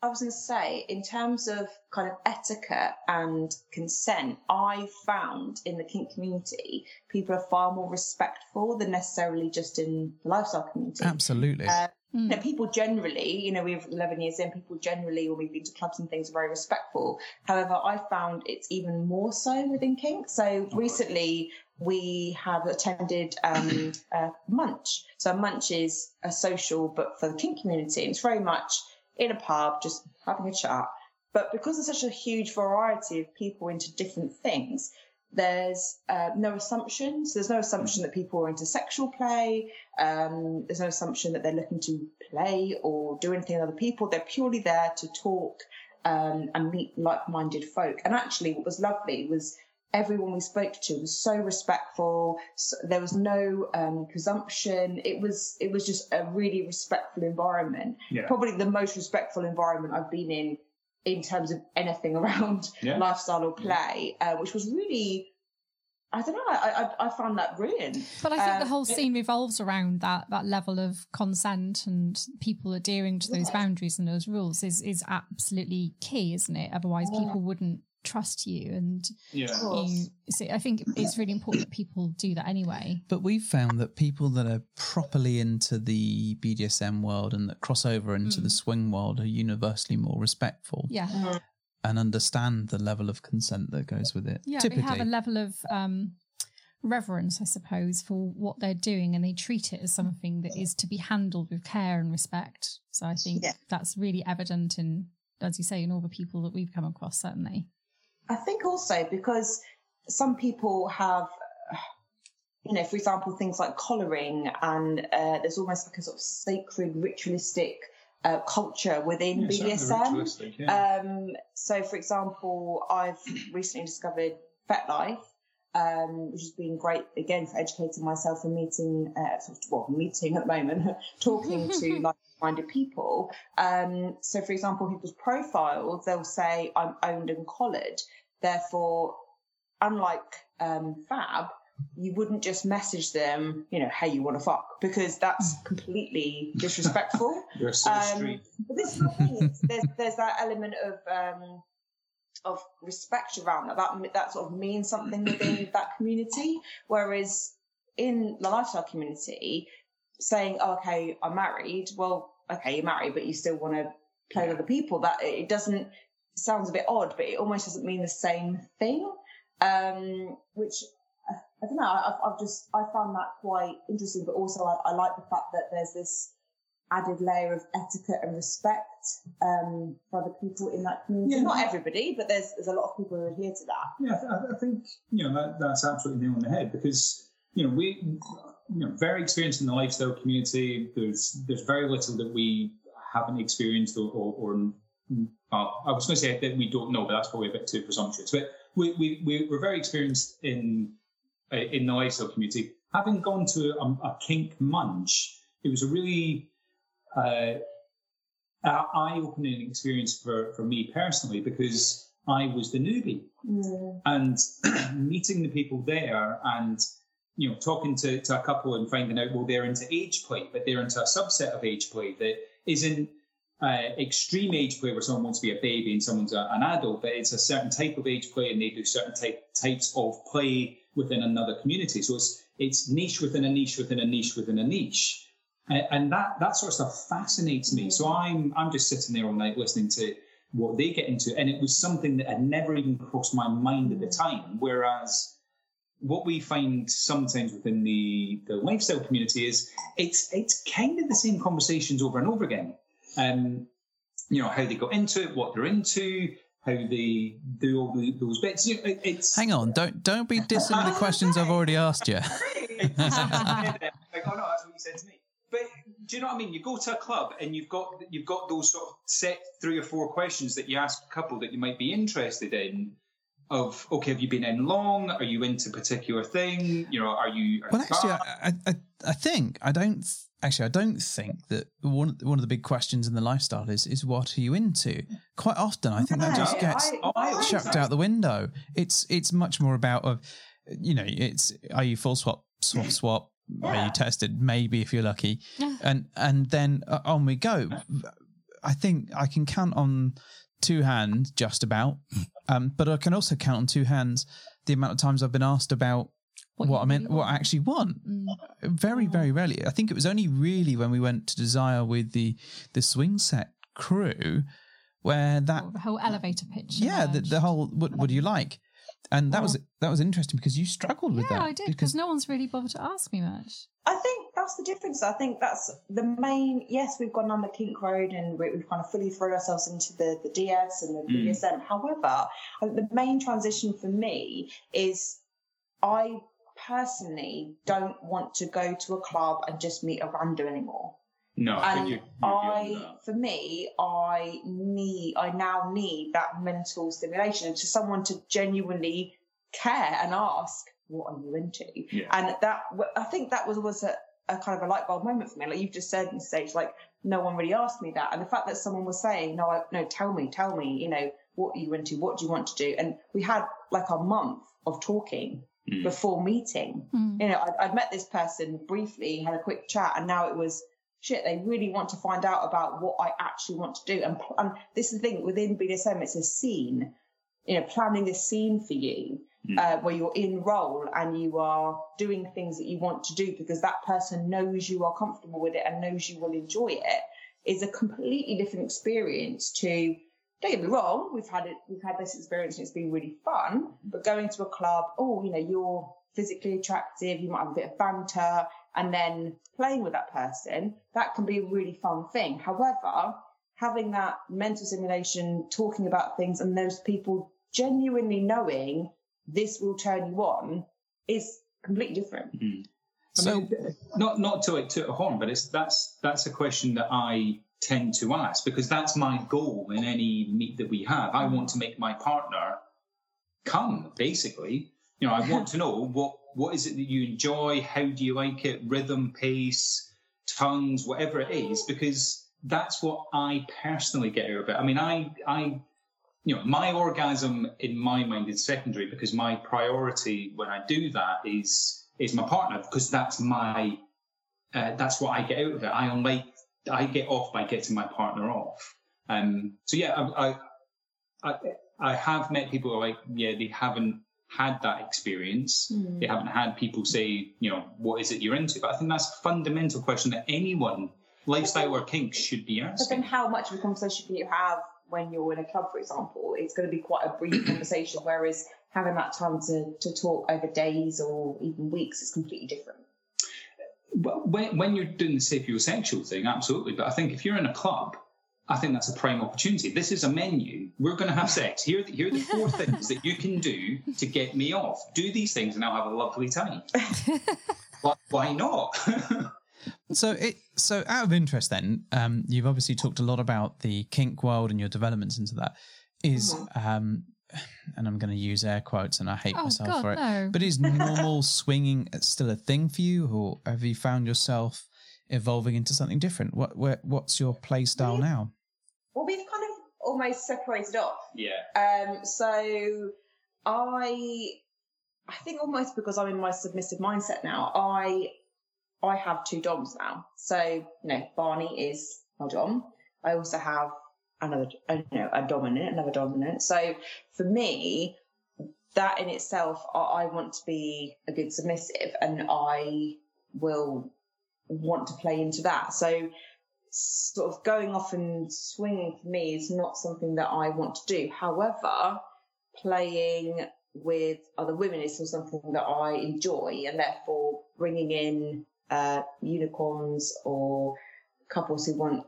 I was going to say, in terms of kind of etiquette and consent, I found in the kink community, people are far more respectful than necessarily just in the lifestyle community. Absolutely. Uh, Mm. Know, people generally, you know, we have 11 years in, people generally, when we've been to clubs and things, are very respectful. However, I found it's even more so within kink. So recently, we have attended um, a munch. So a munch is a social, but for the kink community, it's very much in a pub, just having a chat. But because there's such a huge variety of people into different things, There's uh, no assumptions. There's no assumption that people are into sexual play. Um, there's no assumption that they're looking to play or do anything with other people. They're purely there to talk um, and meet like-minded folk. And actually, what was lovely was everyone we spoke to was so respectful. So there was no um, presumption. It was it was just a really respectful environment. Yeah. Probably the most respectful environment I've been in in terms of anything around Yeah. lifestyle or play, uh, which was really. I don't know. I, I I found that brilliant. But I think the Um, whole scene revolves around that that level of consent and people adhering to those Yeah. boundaries and those rules is is absolutely key, isn't it? Otherwise, Yeah. people wouldn't trust you, and Yeah. You. So I think it's really important that people do that anyway. But we've found that people that are properly into the BDSM world and that cross over into the Mm. swing world are universally more respectful Yeah, and understand the level of consent that goes with it. yeah. Typically. They have a level of um, reverence, I suppose, for what they're doing, and they treat it as something that is to be handled with care and respect. So I think Yeah. that's really evident in, as you say, in all the people that we've come across. Certainly. I think also because some people have, you know, for example, things like collaring, and uh, there's almost like a sort of sacred ritualistic uh, culture within Yeah, BDSM. yeah. Um, so, for example, I've recently discovered FetLife, um, which has been great again for educating myself and meeting, uh, sort of, well, meeting at the moment, talking to like-minded people. Um, so, for example, people's profiles, they'll say, "I'm owned and collared." Therefore, unlike um, Fab, you wouldn't just message them, you know, "Hey, you want to fuck," because that's completely disrespectful. You're so Um, street. But this is the thing: there's there's that element of um, of respect around that. That that sort of means something within that community. Whereas in the lifestyle community, saying, oh, "Okay, I'm married," well, okay, you're married, but you still want to play with other people. That it doesn't sounds a bit odd, but it almost doesn't mean the same thing. Um, which I, don't know. I've, I've just I found that quite interesting, but also I, I like the fact that there's this added layer of etiquette and respect um, for the people in that community. Yeah. Not everybody, but there's there's a lot of people who adhere to that. Yeah, I, I think you know that, that's absolutely nail on the head because you know we you know very experienced in the lifestyle community. There's there's very little that we haven't experienced or, or, or uh, I was going to say that we don't know, but that's probably a bit too presumptuous. But we we we- we're very experienced in uh, in the lifestyle community. Having gone to a, a kink munch, it was a really uh, eye opening experience for for me personally because I was the newbie and meeting the people there and you know talking to, to a couple and finding out well they're into age play but they're into a subset of age play that isn't uh, extreme age play where someone wants to be a baby and someone's a, an adult but it's a certain type of age play and they do certain type, types of play within another community so it's it's niche within a niche within a niche within a niche and, and that that sort of stuff fascinates me so i'm i'm just sitting there all night listening to what they get into. And it was something that had never even crossed my mind at the time. Whereas what we find sometimes within the, the lifestyle community is it's it's kind of the same conversations over and over again. Um, you know, how they got into it, what they're into, how they do all the, those bits. You know, it, it's Hang on, don't don't be dissing the questions I've already asked you. like, oh no, that's what you said to me. But do you know what I mean? You go to a club and you've got you've got those sort of set three or four questions that you ask a couple that you might be interested in. Of okay, have you been in long? Are you into a particular thing? You know, are you? Are Well, you actually. I, I, I think I don't. Actually, I don't think that one one of the big questions in the lifestyle is is what are you into. Quite often, I think that just gets I- I like chucked out the window. It's it's much more about of, you know, it's are you full swap, swap, swap? Are you tested? Maybe if you're lucky, Yeah. and and then uh, on we go. I think I can count on two hands just about, um, but I can also count on two hands the amount of times I've been asked about what, you I meant, what I actually want. Mm. Very, very rarely. I think it was only really when we went to Desire with the the swing set crew where that the whole elevator pitch. yeah the, the whole what, what do you like and that was that was interesting because you struggled with yeah, that I did because because no one's really bothered to ask me much. I think that's the difference. I think that's the main. Yes, we've gone on the kink road and we- we've kind of fully thrown ourselves into the, the DS and the Mm. BDSM. However, I think the main transition for me is I personally don't want to go to a club and just meet a random anymore. No, And I, for me, I need, I now need that mental stimulation to someone to genuinely care and ask, what are you into? Yeah. And that, I think that was was a, a kind of a light bulb moment for me. Like you've just said in stage, like no one really asked me that, and the fact that someone was saying, no, I, no, tell me, tell me, you know, what are you into? What do you want to do? And we had like a month of talking Mm. before meeting Mm. you know, I'd, I'd met this person briefly, had a quick chat, and now it was shit. They really want to find out about what I actually want to do, and and this is the thing within BDSM, it's a scene. You know, planning a scene for you Mm. uh, where you're in role and you are doing things that you want to do because that person knows you are comfortable with it and knows you will enjoy it is a completely different experience to don't get me wrong, we've had it, we've had this experience and it's been really fun. But going to a club, oh, you know, you're physically attractive, you might have a bit of banter, and then playing with that person, that can be a really fun thing. However, having that mental simulation, talking about things, and those people genuinely knowing this will turn you on is completely different. Hmm. I So, mean, not not to it to a horn, but it's that's that's a question that I tend to ask because that's my goal in any meet that we have. I want to make my partner come, basically. You know, I want to know what what is it that you enjoy, how do you like it, rhythm, pace, tongues, whatever it is, because that's what I personally get out of it. I mean, I I you know, my orgasm in my mind is secondary because my priority when I do that is is my partner because that's my uh, that's what I get out of it. I like I get off by getting my partner off. Um, so yeah, I, I I I have met people who are like yeah they haven't had that experience. Hmm. They haven't had people say you know what is it you're into. But I think that's a fundamental question that anyone lifestyle or kink should be But then, asking. how much of a conversation can you have when you're in a club, for example? It's going to be quite a brief conversation, whereas having that time to, to talk over days or even weeks is completely different. Well, when, when you're doing the sapiosexual thing, absolutely. But I think if you're in a club, I think that's a prime opportunity. This is a menu. We're going to have sex. Here, are the- here are the four things that you can do to get me off. Do these things, and I'll have a lovely time. why, why not? so it so out of interest, then um, you've obviously talked a lot about the kink world and your developments into that. Is um, and I'm going to use air quotes, and I hate Oh, myself God, for it. no. But is normal swinging still a thing for you, or have you found yourself evolving into something different? What where, what's your play style now? Well, we've kind of almost separated off. yeah. Um, so I, I think almost because I'm in my submissive mindset now, I, I have two doms now. So you know, Barney is my dom. I also have another, uh, you know, a dominant, another dominant. So for me, that in itself, I, I want to be a good submissive, and I will want to play into that. So sort of going off and swinging for me is not something that I want to do. However, playing with other women is still something that I enjoy, and therefore bringing in uh, unicorns or couples who want,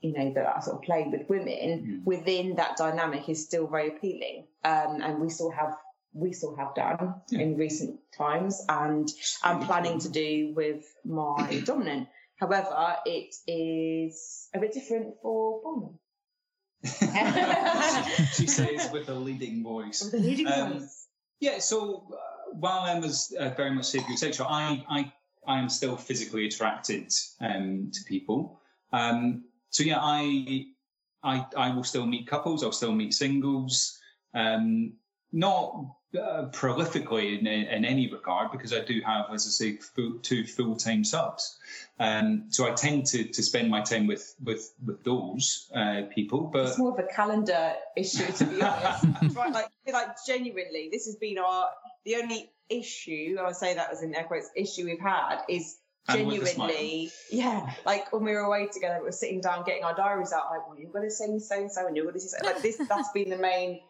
you know, that are sort of playing with women Mm. within that dynamic is still very appealing. Um, and we still have we still have done Yeah. in recent times, and I'm planning to do with my dominant. However, it is a bit different for Barney. she says with a leading voice. With a leading Um, voice. Yeah, so uh, while Emma's uh, very much sapiosexual, I, I, I am still physically attracted um, to people. Um, so yeah, I, I, I will still meet couples. I'll still meet singles. Um, not uh, prolifically in, in any regard because I do have, as I say, full, two full-time subs. Um, so I tend to, to spend my time with with with those uh, people. But It's more of a calendar issue, to be honest. right, like, like genuinely, this has been our the only issue. I would say that was in air quotes issue we've had is And with the genuinely, yeah. Like when we were away together, we were sitting down, getting our diaries out. Like, well, you're going to say so and so, and you're going to say so. like this. That's been the main.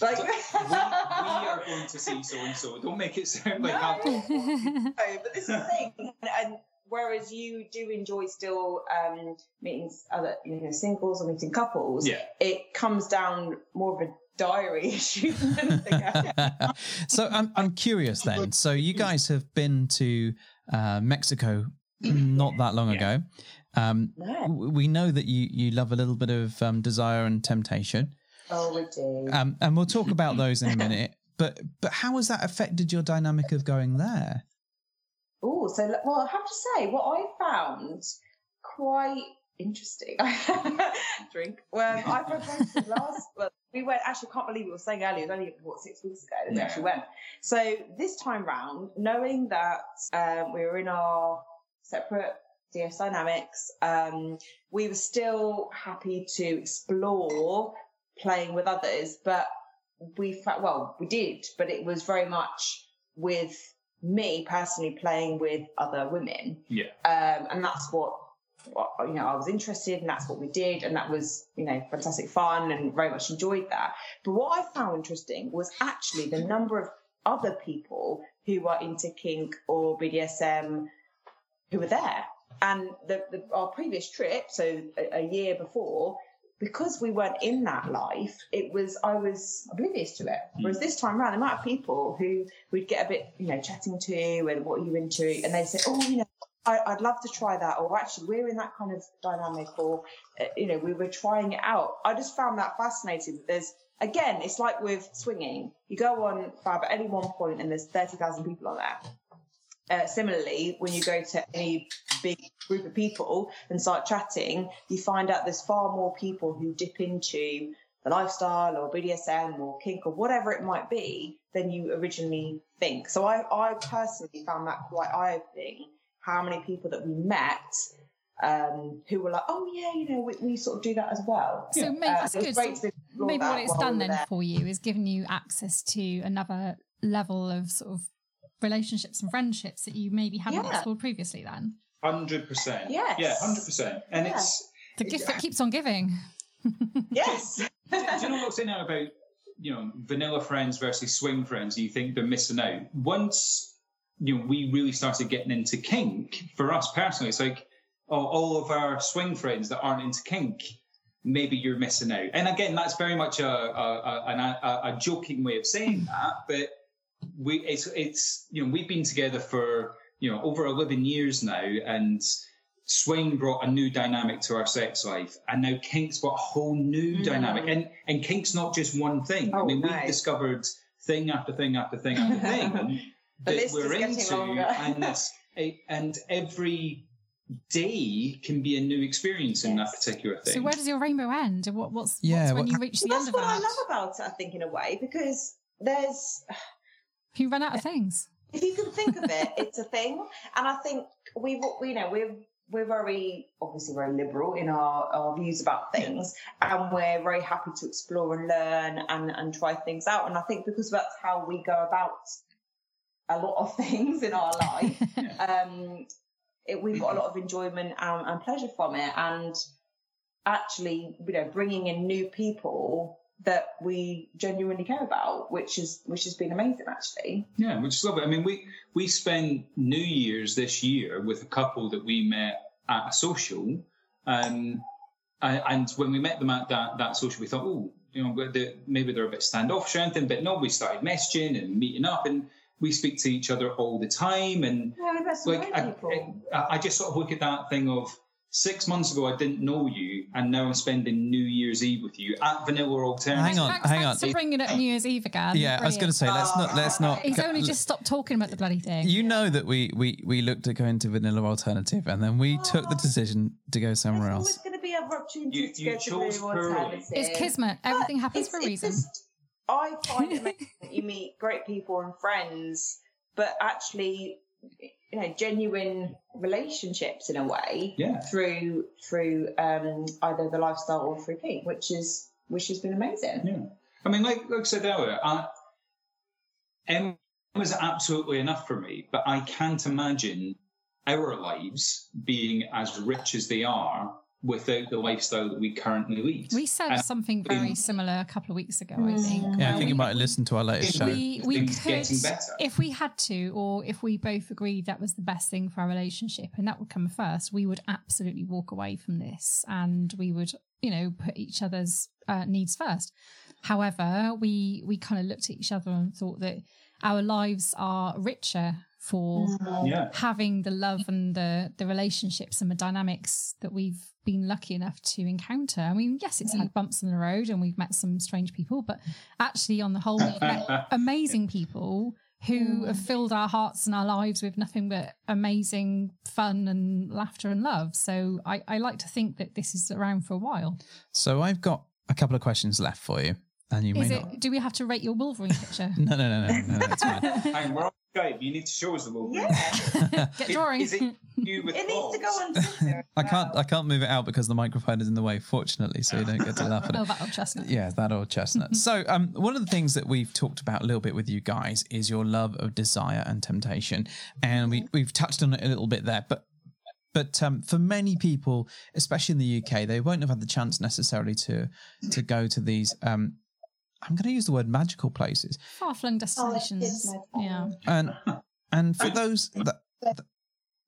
Like, we, we are going to see so and so. Don't make it sound like I'm No. No, but this is the thing, and, and whereas you do enjoy still um, meeting other you know singles or meeting couples. Yeah. It comes down more of a diary issue than anything else. so I'm I'm curious then. So you guys have been to uh, Mexico not that long Yeah. ago. Um, Yeah. we know that you you love a little bit of um, desire and temptation, Oh, we do. um, and we'll talk about those in a minute. But but how has that affected your dynamic of going there? Oh, so well, I have to say, what I found quite interesting. Drink. Well, I went to last. Well, we went. Actually, I can't believe we were saying earlier. It was only what six weeks ago that we actually went. So this time round, knowing that um, we were in our separate DS dynamics, um, we were still happy to explore playing with others, but we well, we did, but it was very much with me personally playing with other women, Yeah. um, and that's what you know I was interested, and that's what we did, and that was you know fantastic fun, and very much enjoyed that. But what I found interesting was actually the number of other people who are into kink or BDSM who were there, and the, the our previous trip, so a, a year before. Because we weren't in that life, it was I was oblivious to it. Hmm. Whereas this time around, the amount of people who we'd get a bit, you know, chatting to and what are you into, and they'd say, "Oh, you know, I, I'd love to try that," or actually, we're in that kind of dynamic, or uh, you know, we were trying it out. I just found that fascinating. That there's again, it's like with swinging. You go on Fab at any one point, and there's thirty thousand people on there. Uh, similarly, when you go to any big group of people and start chatting, you find out there's far more people who dip into the lifestyle or BDSM or kink or whatever it might be than you originally think. So I, I personally found that quite eye opening how many people that we met um, who were like, oh, yeah, you know, we, we sort of do that as well. So maybe Uh, that's it good. great So maybe what it's done then there. for you is given you access to another level of sort of relationships and friendships that you maybe hadn't Yeah. explored previously then. Hundred percent. Yes. Yeah, hundred percent. And Yeah. it's The gift that keeps on giving. Yes. do you know what's in now about you know vanilla friends versus swing friends? Do you think they're missing out. Once you know we really started getting into kink, for us personally, it's like oh, all of our swing friends that aren't into kink. Maybe you're missing out, and again, that's very much a a, a, a, joking way of saying that. But we, it's it's you know we've been together for you know over eleven years now, and swing brought a new dynamic to our sex life, and now kink's brought a whole new Mm. dynamic. And and kink's not just one thing. I Oh, mean, no. we've discovered thing after thing after thing after thing that we're into, and and every day can be a new experience in that particular thing. So where does your rainbow end? And what, what's, Yeah, what's when what- you reach the Well, end that's what I love about it, I think, in a way, because there's You run out of things. if you can think of it, it's a thing. And I think we, we you know, we're we're very obviously very liberal in our, our views about things, and we're very happy to explore and learn and and try things out. And I think because that's how we go about a lot of things in our life, um, it, we've got a lot of enjoyment and, and pleasure from it. And actually, you know, bringing in new people that we genuinely care about, which is which has been amazing, actually. Yeah, which is lovely. I mean, we we spent New Year's this year with a couple that we met at a social, um, and, and when we met them at that that social, we thought, oh, you know, maybe they're a bit standoffish or anything, but no, we started messaging and meeting up, and we speak to each other all the time, and Yeah, we like I. I, I just sort of look at that thing of six months ago I didn't know you, and now I'm spending New Year's Eve with you at Vanilla Alternative. Hang on, thanks, hang thanks on. for bringing up New Year's Eve again. Yeah, I was going to say let's not let's not. He's only just stopped talking about the bloody thing. You know that we we we looked at going to Vanilla Alternative, and then we oh. took the decision to go somewhere There's else. always going to be other opportunities You- to you go to chose Blue. Alternative. it's kismet. Everything But happens it's- for a reason. just- I find it amazing that you meet great people and friends, but actually, you know, genuine relationships in a way Yeah. through through um, either the lifestyle or through kink, which is which has been amazing. Yeah. I mean, like, like I said earlier, I, M was absolutely enough for me, but I can't imagine our lives being as rich as they are without the lifestyle that we currently lead. We said And something very been- similar a couple of weeks ago, I think. Mm. Yeah, I where think you might have listened to our latest show. we we could if we had to or if we both agreed that was the best thing for our relationship and that would come first we would absolutely walk away from this and we would you know put each other's uh, needs first however we we kind of looked at each other and thought that our lives are richer for yeah. having the love and the the relationships and the dynamics that we've been lucky enough to encounter. I mean, yes, it's had mm. bumps in the road and we've met some strange people, but actually, on the whole, we've met amazing people who mm. have filled our hearts and our lives with nothing but amazing fun and laughter and love. So I, I like to think that this is around for a while. So I've got a couple of questions left for you, and you Is may it? not. Do we have to rate your Wolverine picture? No, no, no, no, no, no, it's fine. Hang, we're on Skype. You need to show us the movie. Yeah, Get Is- drawing. Is it you with it needs to go balls? on Twitter. I can't, I can't move it out because the microphone is in the way. Fortunately, so you don't get to laugh at it. oh, that old chestnut. Yeah, that old chestnut. so, um, one of the things that we've talked about a little bit with you guys is your love of desire and temptation, and we we've touched on it a little bit there, but. But um, for many people, especially in the UK, they won't have had the chance necessarily to to go to these. Um, I'm going to use the word magical places, Far flung destinations. yeah. and and for those that, that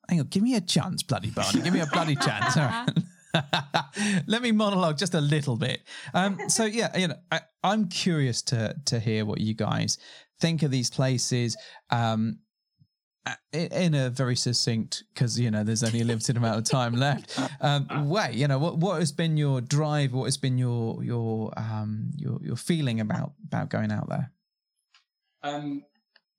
hang on, give me a chance, bloody Barney, give me a bloody chance. All right. Let me monologue just a little bit. Um, so yeah, you know, I, I'm curious to to hear what you guys think of these places. Um, i- in a very succinct, because you know there's only a limited amount of time left. Um, way, you know, what what has been your drive? What has been your your um your your feeling about about going out there? Um,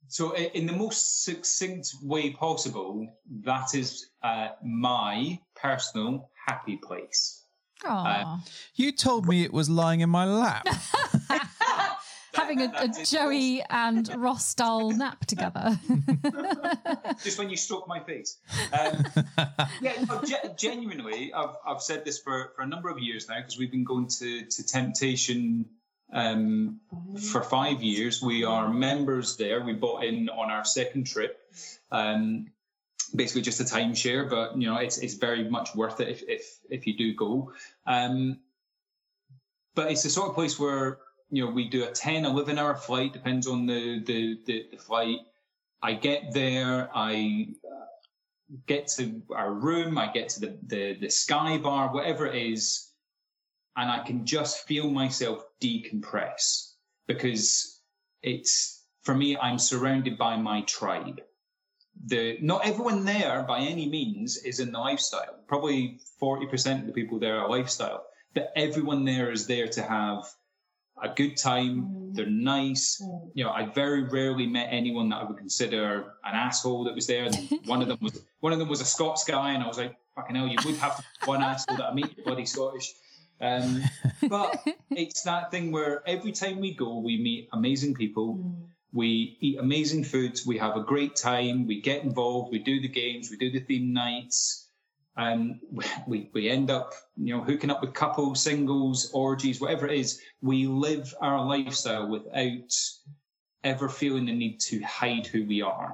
so, in the most succinct way possible, that is uh, my personal happy place. Aw. You told me it was lying in my lap. Having a, a Joey and Ross style nap together. Just when you stroke my face. Um, yeah, no, ge- genuinely, I've, I've said this for, for a number of years now because we've been going to, to Temptation um, for five years. We are members there. We bought in on our second trip. Um, basically just a timeshare, but you know it's it's very much worth it if if, if you do go. Um, but it's the sort of place where you know we do a 10 11 hour flight depends on the the, the, the flight. I get there i uh, get to our room i get to the, the the sky bar whatever it is and i can just feel myself decompress because it's for me i'm surrounded by my tribe. The not everyone there by any means is in the lifestyle. Probably 40% of the people there are lifestyle but everyone there is there to have a good time. They're nice. You know, I very rarely met anyone that I would consider an asshole that was there. And one of them was one of them was a Scots guy, and I was like, fucking hell, you would have one asshole that I meet, bloody Scottish. Um, but it's that thing where every time we go, we meet amazing people. We eat amazing food. We have a great time. We get involved. We do the games. We do the theme nights. Um, and we, we end up, you know, hooking up with couples, singles, orgies, whatever it is. We live our lifestyle without ever feeling the need to hide who we are.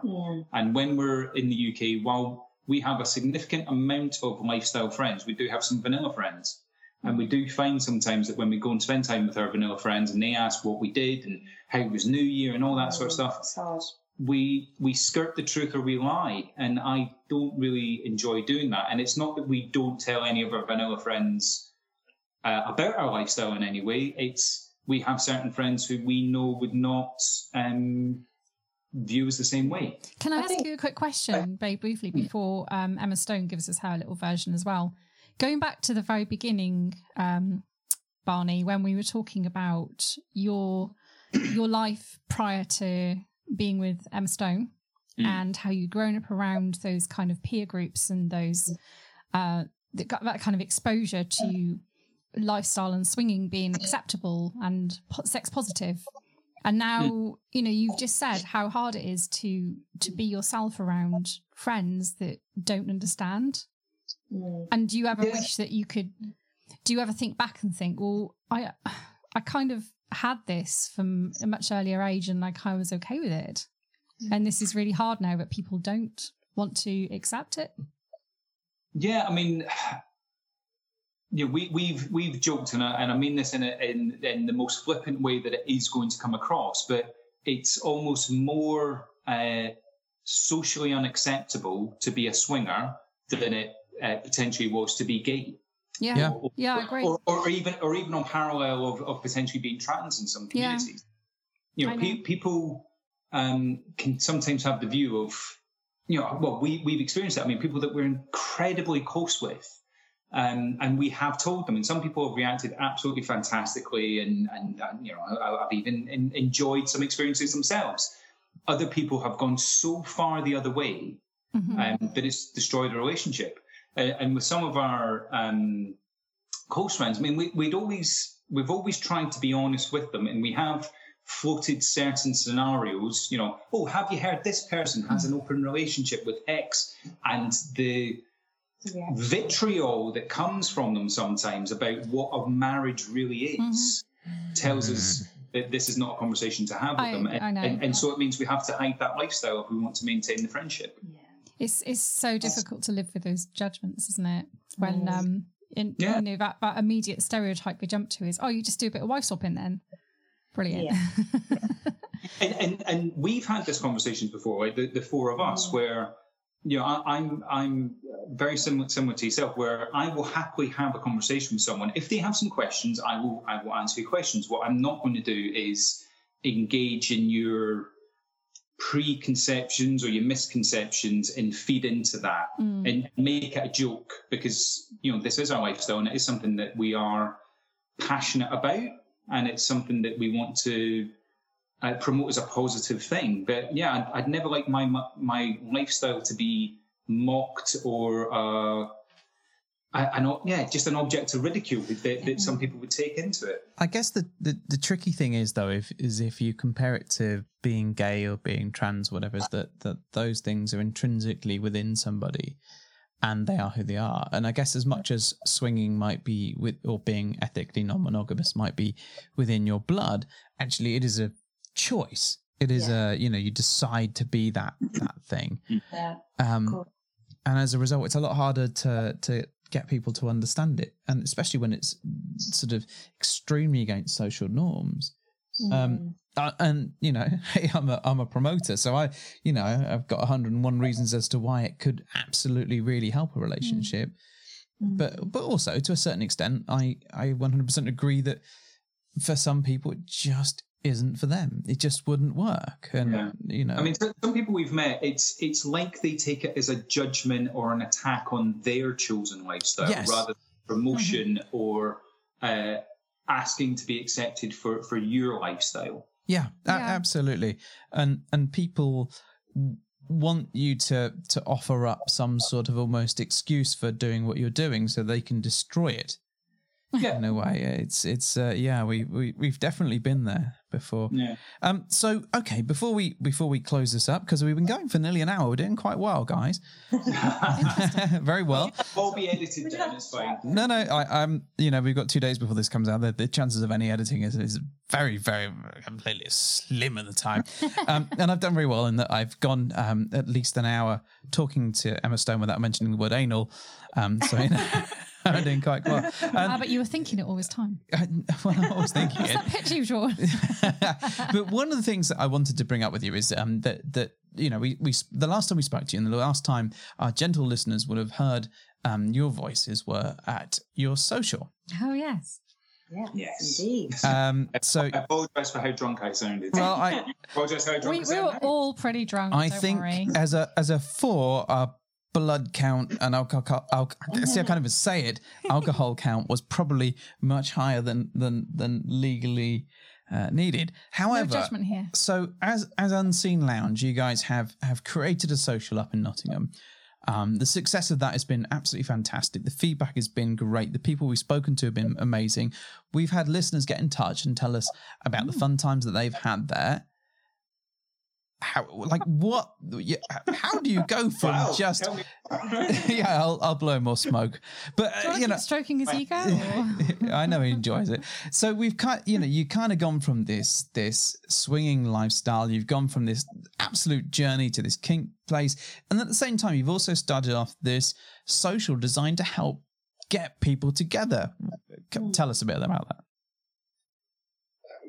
And when we're in the UK, while we have a significant amount of lifestyle friends, we do have some vanilla friends. And we do find sometimes that when we go and spend time with our vanilla friends and they ask what we did and how it was New Year and all that sort of stuff. We we skirt the truth or we lie. And i don't really enjoy doing that. And it's not that we don't tell any of our vanilla friends uh, about our lifestyle in any way. It's we have certain friends who we know would not um, view us the same way. Can I, I ask think- you a quick question very briefly before um, Emma Stone gives us her little version as well? Going back to the very beginning, um, Barney, when we were talking about your your life prior to being with Emma Stone Mm. and how you'd grown up around those kind of peer groups and those uh, that got that kind of exposure to lifestyle and swinging being acceptable and po- sex positive and now you know you've just said how hard it is to to be yourself around friends that don't understand Mm. and do you ever Yeah. wish that you could do you ever think back and think well i i kind of had this from a much earlier age and like i was okay with it. And this is really hard now but people don't want to accept it. Yeah i mean you know, we, we've we've joked, and I, and I mean this in, a, in in the most flippant way that it is going to come across, but it's almost more uh, socially unacceptable to be a swinger than it uh, potentially was to be gay. Yeah. Yeah. Yeah, I agree. Or, or even or even on parallel of, of potentially being trans in some Yeah. communities. You know, I pe- people um, can sometimes have the view of, you know, well, we we've experienced that. I mean, people that we're incredibly close with. Um, and we have told them, and some people have reacted absolutely fantastically, and and, and you know, I, I've even en- enjoyed some experiences themselves. Other people have gone so far the other way Mhm. um, that it's destroyed a relationship. Uh, and with some of our um, close friends, I mean, we, we'd always we've always tried to be honest with them, and we have floated certain scenarios. You know, oh, have you heard this person has an open relationship with X, and the Yeah. vitriol that comes from them sometimes about what a marriage really is tells us that this is not a conversation to have with I- them. And, I know. and, and so it means we have to hide that lifestyle if we want to maintain the friendship. It's it's so difficult to live with those judgments, isn't it? When Mm. um in Yeah. you know that, that immediate stereotype we jump to is oh you just do a bit of wife swapping then. Brilliant. and, and and we've had this conversations before, like the, the four of us, where you know I, I'm I'm very similar similar to yourself, where I will happily have a conversation with someone if they have some questions. I will I will answer your questions. What I'm not going to do is engage in your preconceptions or your misconceptions and feed into that Mm. and make it a joke because you know this is our lifestyle and it is something that we are passionate about and it's something that we want to uh, promote as a positive thing. But yeah, I'd, I'd never like my my lifestyle to be mocked or uh, an o- yeah, just an object of ridicule that, that some people would take into it. I guess the, the, the tricky thing is though, if is if you compare it to being gay or being trans, whatever, is that that those things are intrinsically within somebody, and they are who they are. And I guess as much as swinging might be with or being ethically non-monogamous might be within your blood, actually it is a choice. It is a you know you decide to be that that thing. Yeah. Um, Cool. and as a result, it's a lot harder to to get people to understand it, and especially when it's sort of extremely against social norms. Um, uh, and you know, hey, I'm a I'm a promoter, so I, you know, I've got 101 reasons as to why it could absolutely really help a relationship. But but also to a certain extent, I I 100% agree that for some people it just isn't for them. It just wouldn't work, and Yeah. you know, I mean, some some people we've met, it's it's like they take it as a judgment or an attack on their chosen lifestyle Yes. rather than promotion or uh, asking to be accepted for for your lifestyle. Yeah, a- absolutely. And and people want you to to offer up some sort of almost excuse for doing what you're doing so they can destroy it Yeah. in a way. It's it's uh, yeah, we we we've definitely been there before. Yeah. Um so okay, before we before we close this up because we've been going for nearly an hour. We're doing quite well, guys. Very well. All be edited down, it's fine. No, no, I, I'm. You know, we've got two days before this comes out. The, the chances of any editing is, is very, very, completely slim at the time. Um, and I've done very well in that I've gone um, at least an hour talking to Emma Stone without mentioning the word anal. Um, so you know, I'm doing quite well. Ah, Um, but you were thinking it all this time. I, well, I was thinking it. That picture you've drawn. but one of the things that I wanted to bring up with you is um, that that you know we we the last time we spoke to you and the last time our gentle listeners would have heard um, your voices were at your social. Oh yes. Yes, Yes. indeed. Um, so I apologise for how drunk I sounded. well, I apologise how drunk We, I we were all pretty drunk. I don't think worry. as a as a four, our blood count and alcohol, alcohol see, I can't even say it. Alcohol count was probably much higher than than than legally uh, needed. No However, judgment here. so as as Unseen Lounge, you guys have have created a social up in Nottingham. Um, the success of that has been absolutely fantastic. The feedback has been great. The people we've spoken to have been amazing. We've had listeners get in touch and tell us about the fun times that they've had there. How, like, what? How do you go from Wow, just? yeah, I'll, I'll blow more smoke. But uh, you, you know, stroking his ego? I know he enjoys it. So we've kind, you know, you kind of gone from this this swinging lifestyle. You've gone from this absolute journey to this kink place, and at the same time, you've also started off this social designed to help get people together. Tell us a bit about that.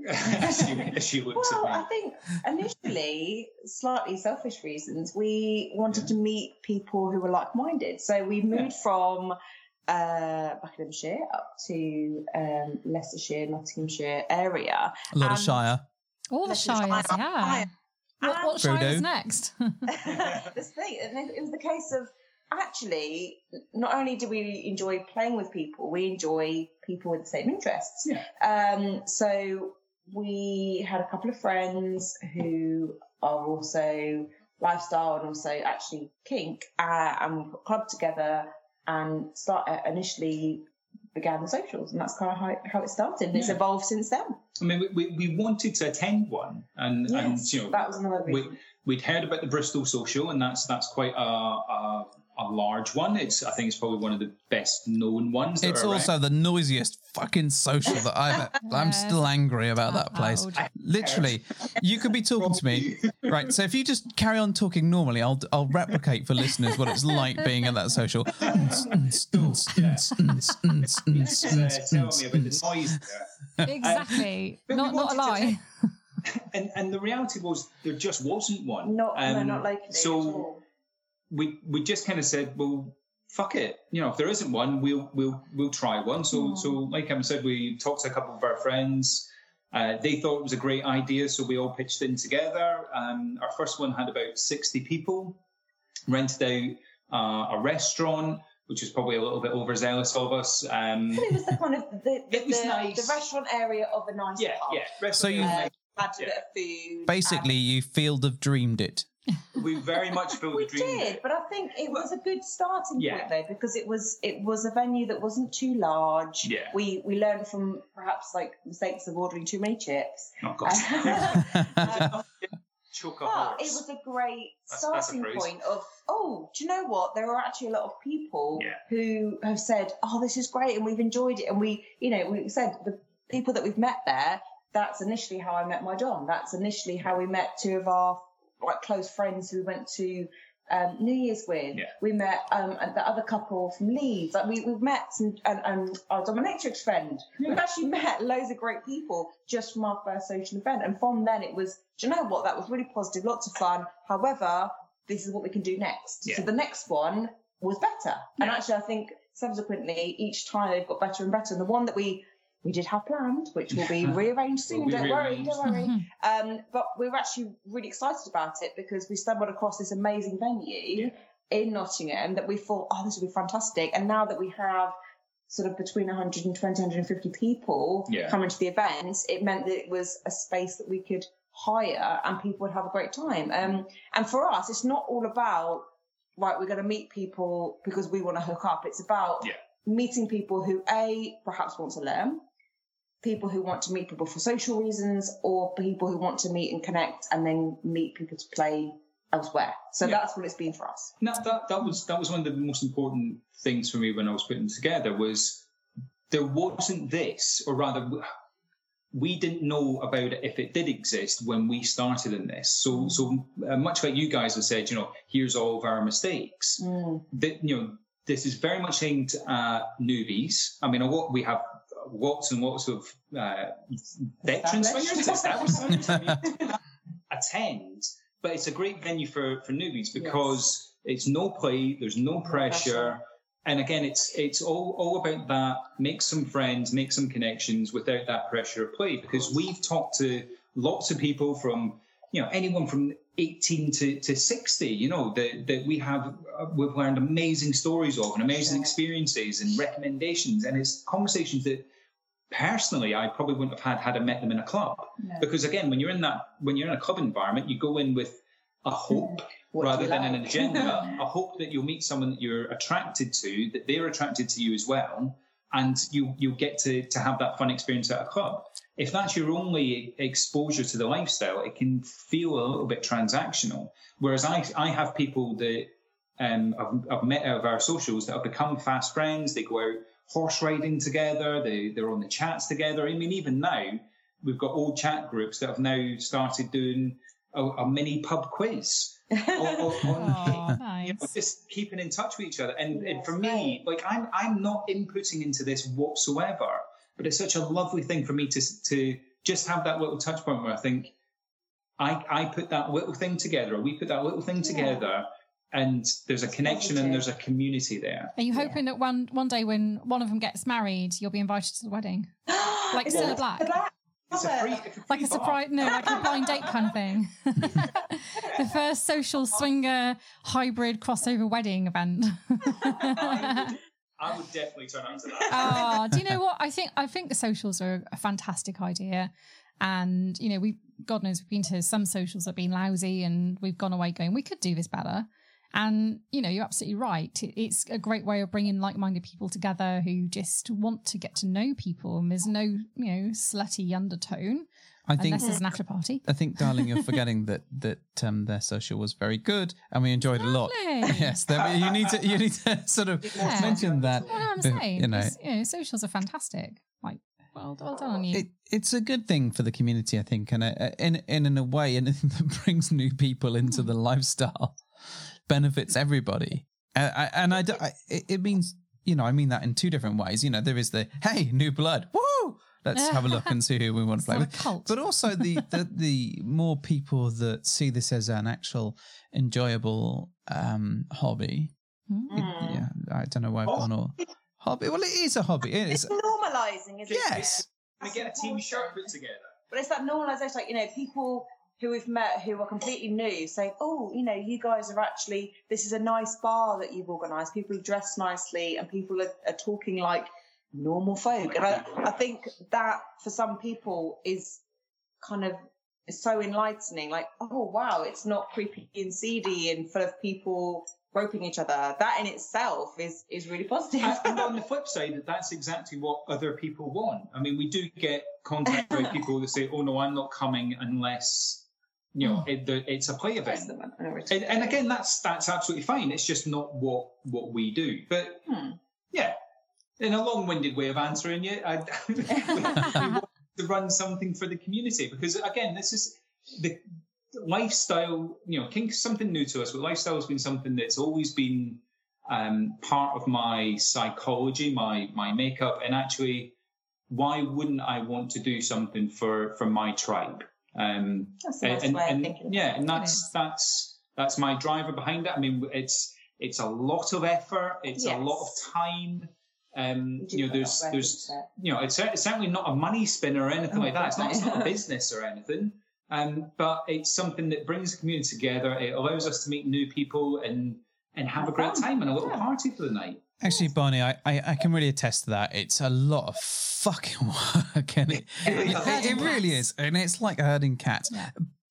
she, she looks Well, I at me. think initially, slightly selfish reasons, we wanted to meet people who were like-minded. So we moved from uh, Buckinghamshire up to um, Leicestershire, Nottinghamshire area. A lot of Shire. All the shires, just try yeah. it. What, what shire is next? this thing, and it it was the case of actually, not only do we enjoy playing with people, we enjoy people with the same interests. Yeah. Um, so we had a couple of friends who are also lifestyle and also actually kink, uh, and we put a club together and start uh, initially began the socials, and that's kind of how, how it started. And it's evolved since then. I mean, we, we, we wanted to attend one, and, and you know, that was another we, reason. we'd heard about the Bristol Social, and that's that's quite a, a, a large one. It's I think it's probably one of the best known ones. It's are around. also the noisiest fucking social that I've. I'm still angry about that place. Literally, you could be talking to me, right? So if you just carry on talking normally, I'll I'll replicate for listeners what it's like being at that social. It's, uh, telling me about the noise there. exactly. Not not a lie. And and the reality was there just wasn't one. Not, no, Um, not locally So at all. we we just kind of said, well, fuck it. You know, if there isn't one, we'll we'll we'll try one. So Hmm. so like I said, we talked to a couple of our friends. Uh, they thought it was a great idea, so we all pitched in together. Um, our first one had about sixty people. Rented out uh, a restaurant, which was probably a little bit overzealous of us. Um, But it was the kind of the, the, It was the, nice. the restaurant area of a nice yeah, pub. yeah. So you- Uh, had a Yeah. bit of food. Basically, you field of dreamed it. We very much we the dream. did, but I think it was a good starting Yeah. point though because it was it was a venue that wasn't too large. Yeah. We we learned from perhaps like mistakes of ordering too many chips. Oh God. Um, but a horse. it was a great That's- that's a starting point of oh, do you know what? There are actually a lot of people Yeah. who have said, oh, this is great, and we've enjoyed it, and we, you know, we said the people that we've met there. That's initially how I met my Dom. That's initially how we met two of our like close friends who we went to um, New Year's with. Yeah. We met um, the other couple from Leeds. Like we, we've met some, and, and our dominatrix friend. We've actually met loads of great people just from our first social event. And from then it was, do you know what? That was really positive, lots of fun. However, this is what we can do next. Yeah. So the next one was better. And actually, I think subsequently each time they've got better and better. And the one that we we did have planned, which will be rearranged soon. Will be don't worry, don't worry. Um, but we were actually really excited about it because we stumbled across this amazing venue in Nottingham that we thought, oh, this would be fantastic. And now that we have sort of between 120, 150 people Yeah. coming to the events, it meant that it was a space that we could hire and people would have a great time. Um, and for us, it's not all about, right, we're going to meet people because we want to hook up. It's about Yeah. meeting people who, A, perhaps want to learn, people who want to meet people for social reasons, or people who want to meet and connect and then meet people to play elsewhere. So Yeah. that's what it's been for us. No, that that was that was one of the most important things for me when I was putting it together was there wasn't this, or rather, we didn't know about it if it did exist when we started in this. So so uh, much like you guys have said, you know, here's all of our mistakes. Mm. That you know, this is very much aimed at newbies. I mean, a lot we have lots and lots of uh, veteran swingers, established swingers. Attend, but it's a great venue for for newbies because it's no play, there's no pressure, pressure. and again, it's it's all all about that. Make some friends, make some connections without that pressure of play. Because we've talked to lots of people from you know anyone from 18 to, to 60 you know that, that we have uh, we've learned amazing stories of and amazing experiences and recommendations and it's conversations that personally i probably wouldn't have had had i met them in a club No. because again when you're in that when you're in a club environment you go in with a hope What rather than an agenda a hope that you'll meet someone that you're attracted to that they're attracted to you as well and you you get to to have that fun experience at a club if that's your only exposure to the lifestyle it can feel a little bit transactional whereas i i have people that um, I've, I've met out of our socials that have become fast friends. They go out horse riding together. They they're on the chats together. I mean, even now we've got old chat groups that have now started doing a, a mini pub quiz. on- on- on- Oh, nice. you know, just keeping in touch with each other. And, and for me, like I'm I'm not inputting into this whatsoever, but it's such a lovely thing for me to to just have that little touch point where I think I I put that little thing together, or we put that little thing together, and there's a connection and there's a community there. Are you hoping that one one day when one of them gets married, you'll be invited to the wedding, Like Is Cilla it Black? Black? It's a free, it's a like free a bar. surprise? No, like a blind date kind of thing. the first social swinger hybrid crossover wedding event. I would, I would definitely turn up to that. oh, do you know what? I think I think the socials are a fantastic idea. And, you know, we God knows we've been to some socials that have been lousy and we've gone away going, we could do this better. And, you know, you're absolutely right. It's a great way of bringing like minded people together who just want to get to know people. And there's no, you know, slutty undertone I think unless there's an after party. I think, darling, you're forgetting that that um, their social was very good and we enjoyed it a lot. Yes, there, you need to you need to sort of Yeah. mention that. Well, I'm saying, you know, you know, socials are fantastic. Like, well, well done on you. it, it's a good thing for the community, I think, and uh, in in in a way, anything that brings new people into the lifestyle benefits everybody. Uh, I, and I, do- I it, it means you know I mean that in two different ways. You know, there is the hey new blood, woo, let's have a look and see who we want to play not with. cult. But also the, the the more people that see this as an actual enjoyable um, hobby. Hmm. it- yeah, I don't know why I've gone all hobby. Well, it is a hobby. It It's is. normalising, isn't it? Yes. We get a team shirt put together. But it's that normalisation, like, you know, people who we've met who are completely new saying, oh, you know, you guys are actually, this is a nice bar that you've organised. People are dressed nicely and people are, are talking like normal folk. And I, I think that for some people is kind of so enlightening. Like, oh, wow, it's not creepy and seedy and full of people groping each other. That in itself is, is really positive. and on the flip side, that's exactly what other people want. I mean, we do get contact with people that say, "Oh no, I'm not coming unless you know it, the, it's a play event." And, and again, that's that's absolutely fine. It's just not what what we do. But Hmm. yeah, in a long-winded way of answering you, I, we, we want to run something for the community because again, this is the lifestyle. You know, kink is something new to us, but lifestyle has been something that's always been um, part of my psychology, my my makeup, and actually, why wouldn't I want to do something for for my tribe? Um, That's a nice and, way of and- yeah, and that's that's that's my driver behind it. I mean, it's it's a lot of effort. It's a lot of time. Um, You know, there's there's you know, it's, it's certainly not a money spinner or anything Oh, like that. It's not, it's not a business or anything. Um, but it's something that brings the community together. It allows us to meet new people and and have a great time and a little party for the night. Actually, Barney, I, I, I can really attest to that. It's a lot of fucking work, and it, It is. it, it really is, and it's like herding cats.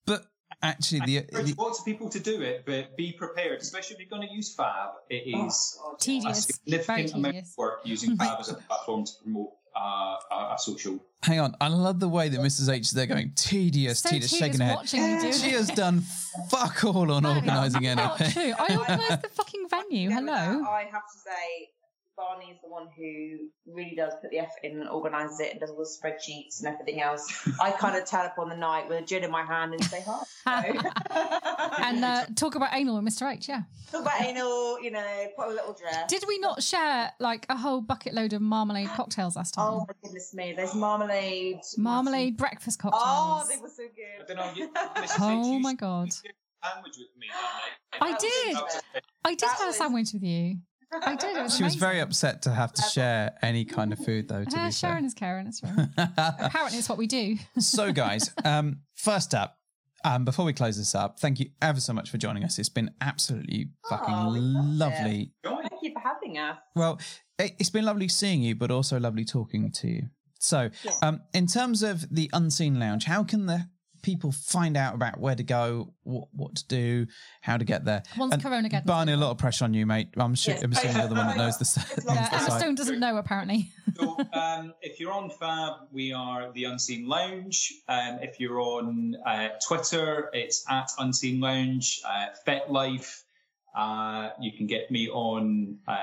But actually, the, There's the lots of people to do it, but be prepared, especially if you're going to use Fab. It is Oh, is a Tedious. Very significant amount of work using Fab as a platform to promote uh, a, a social. hang on, I love the way that Mrs H is there going tedious, So tedious, tedious shaking her head. watching She has done fuck all on No, organising Not anything. true. I organised the fucking venue. Hello. that, I have to say, Barney is the one who really does put the effort in and organises it and does all the spreadsheets and everything else. I kind of turn up on the night with a gin in my hand and say hi. and uh, talk about anal with Mr. H. Yeah. talk about anal, you know, put a little dress. Did we not share like a whole bucket load of marmalade cocktails last time? Oh my goodness me! There's marmalade. marmalade breakfast cocktails. Oh, they were so I good. don't know. You, Oh my God. You should have a Sandwich with me that night. I did. Was- I did That have a sandwich with you. I did. Was She was very upset to have to share any kind of food, though. To Uh, be Sharon is Karen. That's right. Apparently, it's what we do. so, guys, um, first up, um, before we close this up, thank you ever so much for joining us. It's been absolutely fucking Oh, we loved it. lovely. Thank you for having us. Well, it, it's been lovely seeing you, but also lovely talking to you. So, Yeah. um, in terms of the Unseen Lounge, how can the people find out about where to go, what, what to do, how to get there? Once And Corona gets Barney, a lot of pressure on you, mate. I'm, sure, Yes. I'm assuming you're the one that knows the, It's Yeah, the Emma. Stone doesn't know apparently. So, um, if you're on Fab, we are the Unseen Lounge. Um, if you're on uh, Twitter, it's at Unseen Lounge. Uh, FetLife, uh, you can get me on uh,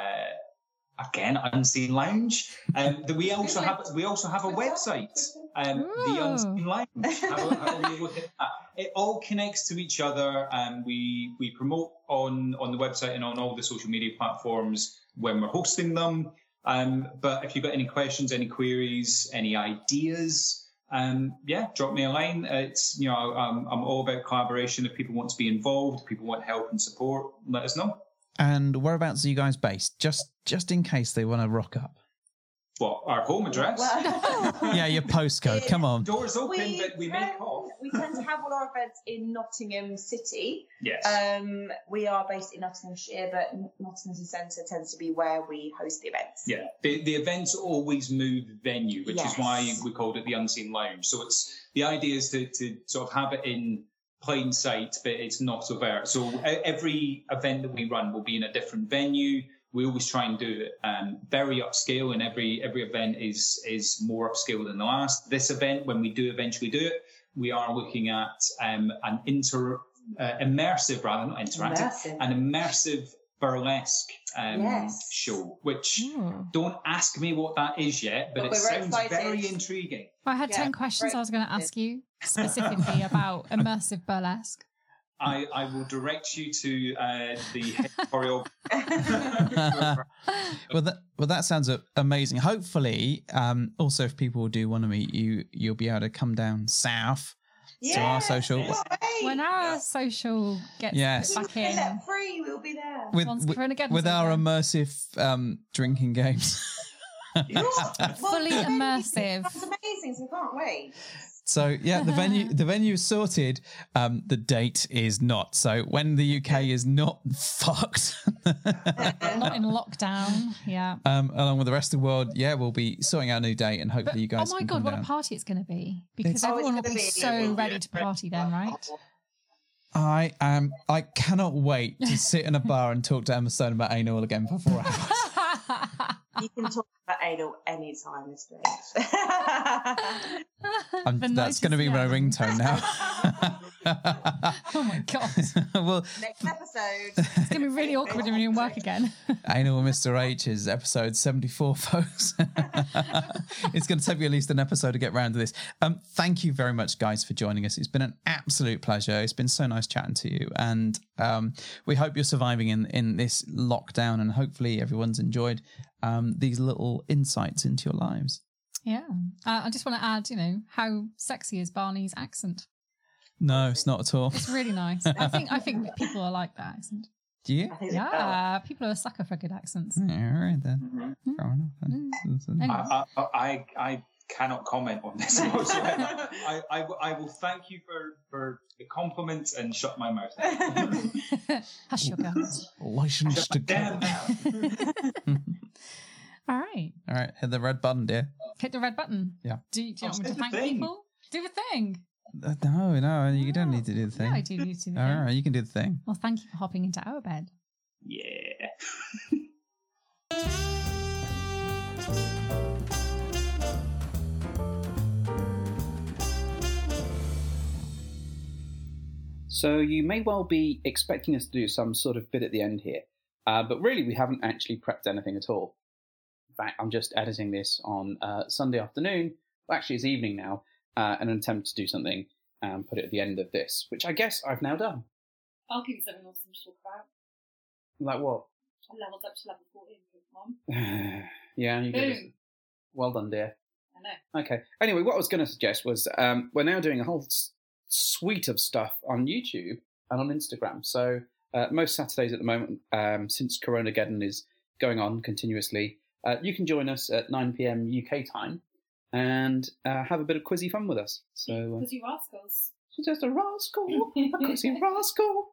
again Unseen Lounge. Um, that we also have we also have a website, um, the Unseen Lounge. Have a, have a look at that. It all connects to each other, and we we promote on on the website and on all the social media platforms when we're hosting them. Um, but if you've got any questions, any queries, any ideas, um, yeah, drop me a line. It's you know I'm, I'm all about collaboration. If people want to be involved, if people want help and support, let us know. And whereabouts are you guys based? Just just in case they want to rock up. What our home address? Well, Yeah, your postcode. Come on. Doors open, but we make tend- off. We tend to have all our events in Nottingham City. Yes. Um, we are based in Nottinghamshire, but Nottingham Centre tends to be where we host the events. yeah. The, the events always move venue, which Yes. is why we called it the Unseen Lounge. So it's the idea is to, to sort of have it in plain sight, but it's not overt. So every event that we run will be in a different venue. We always try and do it um, very upscale, and every every event is is more upscale than the last. This event, when we do eventually do it, we are looking at um, an inter uh, immersive rather not interactive, Immersive. an immersive burlesque um, Yes. show, which Ooh. don't ask me what that is yet, but, But it we're very sounds very intriguing. I had Yeah, 10 questions right. I was going to ask you specifically about immersive burlesque. I, I will direct you to uh, the head choreo. well, that well that sounds amazing. Hopefully, um, also if people do want to meet you, you'll be able to come down south to our social When our social gets Yes. back in, let free, we'll be there. with Once with, Corona with our again. immersive um, drinking games. Fully immersive. That's amazing, so we can't wait. So yeah, the venue the venue is sorted. Um, the date is not. So when the UK is not fucked, not in lockdown. Yeah. um, along with the rest of the world, yeah, we'll be sorting out a new date, and But, hopefully you guys. oh my can god, come what down. a party it's going to be! Because It's- everyone will gonna be be- so ready to party then, right? I am. I cannot wait to sit in a bar and talk to Emma Stone about anal again for four hours. You can talk about anal anytime, Mr. I'm, that's going to be my 90 ringtone now. oh my god, well, Next episode. it's going to be really awkward when you're in work again. Anal with Mr. H is episode 74, folks. it's going to take me at least an episode to get round to this. Um, thank you very much, guys, for joining us. It's been an absolute pleasure. It's been so nice chatting to you. And um, we hope you're surviving in, in this lockdown and hopefully everyone's enjoyed um, these little insights into your lives. Yeah. Uh, I just want to add, you know, how sexy is Barney's accent? No, it's not at all. It's really nice. I think I think people are like that accent. Do you? Yeah, people are a sucker for good accents. Yeah, all right then. Fair enough then. Anyway. I, I, I, I cannot comment on this. whatsoever. I, I, I will thank you for, for the compliment and shut my mouth. Hush your guns. Licensed to Damn go. All right. All right, hit the red button, dear. Hit the red button. Yeah. Do, you- do you Oh, want me to thank thing. people? Do the thing. Uh, no, no, you don't need to do the thing. Yeah, I do need to do the All thing. right, you can do the thing. Well, thank you for hopping into our bed. Yeah. So you may well be expecting us to do some sort of bit at the end here, uh, but really we haven't actually prepped anything at all. In fact, I'm just editing this on uh, Sunday afternoon. Well, actually, it's evening now, uh, in an attempt to do something and put it at the end of this, which I guess I've now done. I'll give you something awesome to talk about. Like what? I leveled up to level 14 Pokemon. yeah, you did. Well done, dear. I know. Okay. Anyway, what I was going to suggest was um, we're now doing a whole suite of stuff on YouTube and on Instagram. So uh, most Saturdays at the moment, um, since Coronageddon is going on continuously, uh, you can join us at 9 p.m. UK time and uh, have a bit of quizzy fun with us. So Because you rascals. uh, she's just a rascal, a quizzy rascal.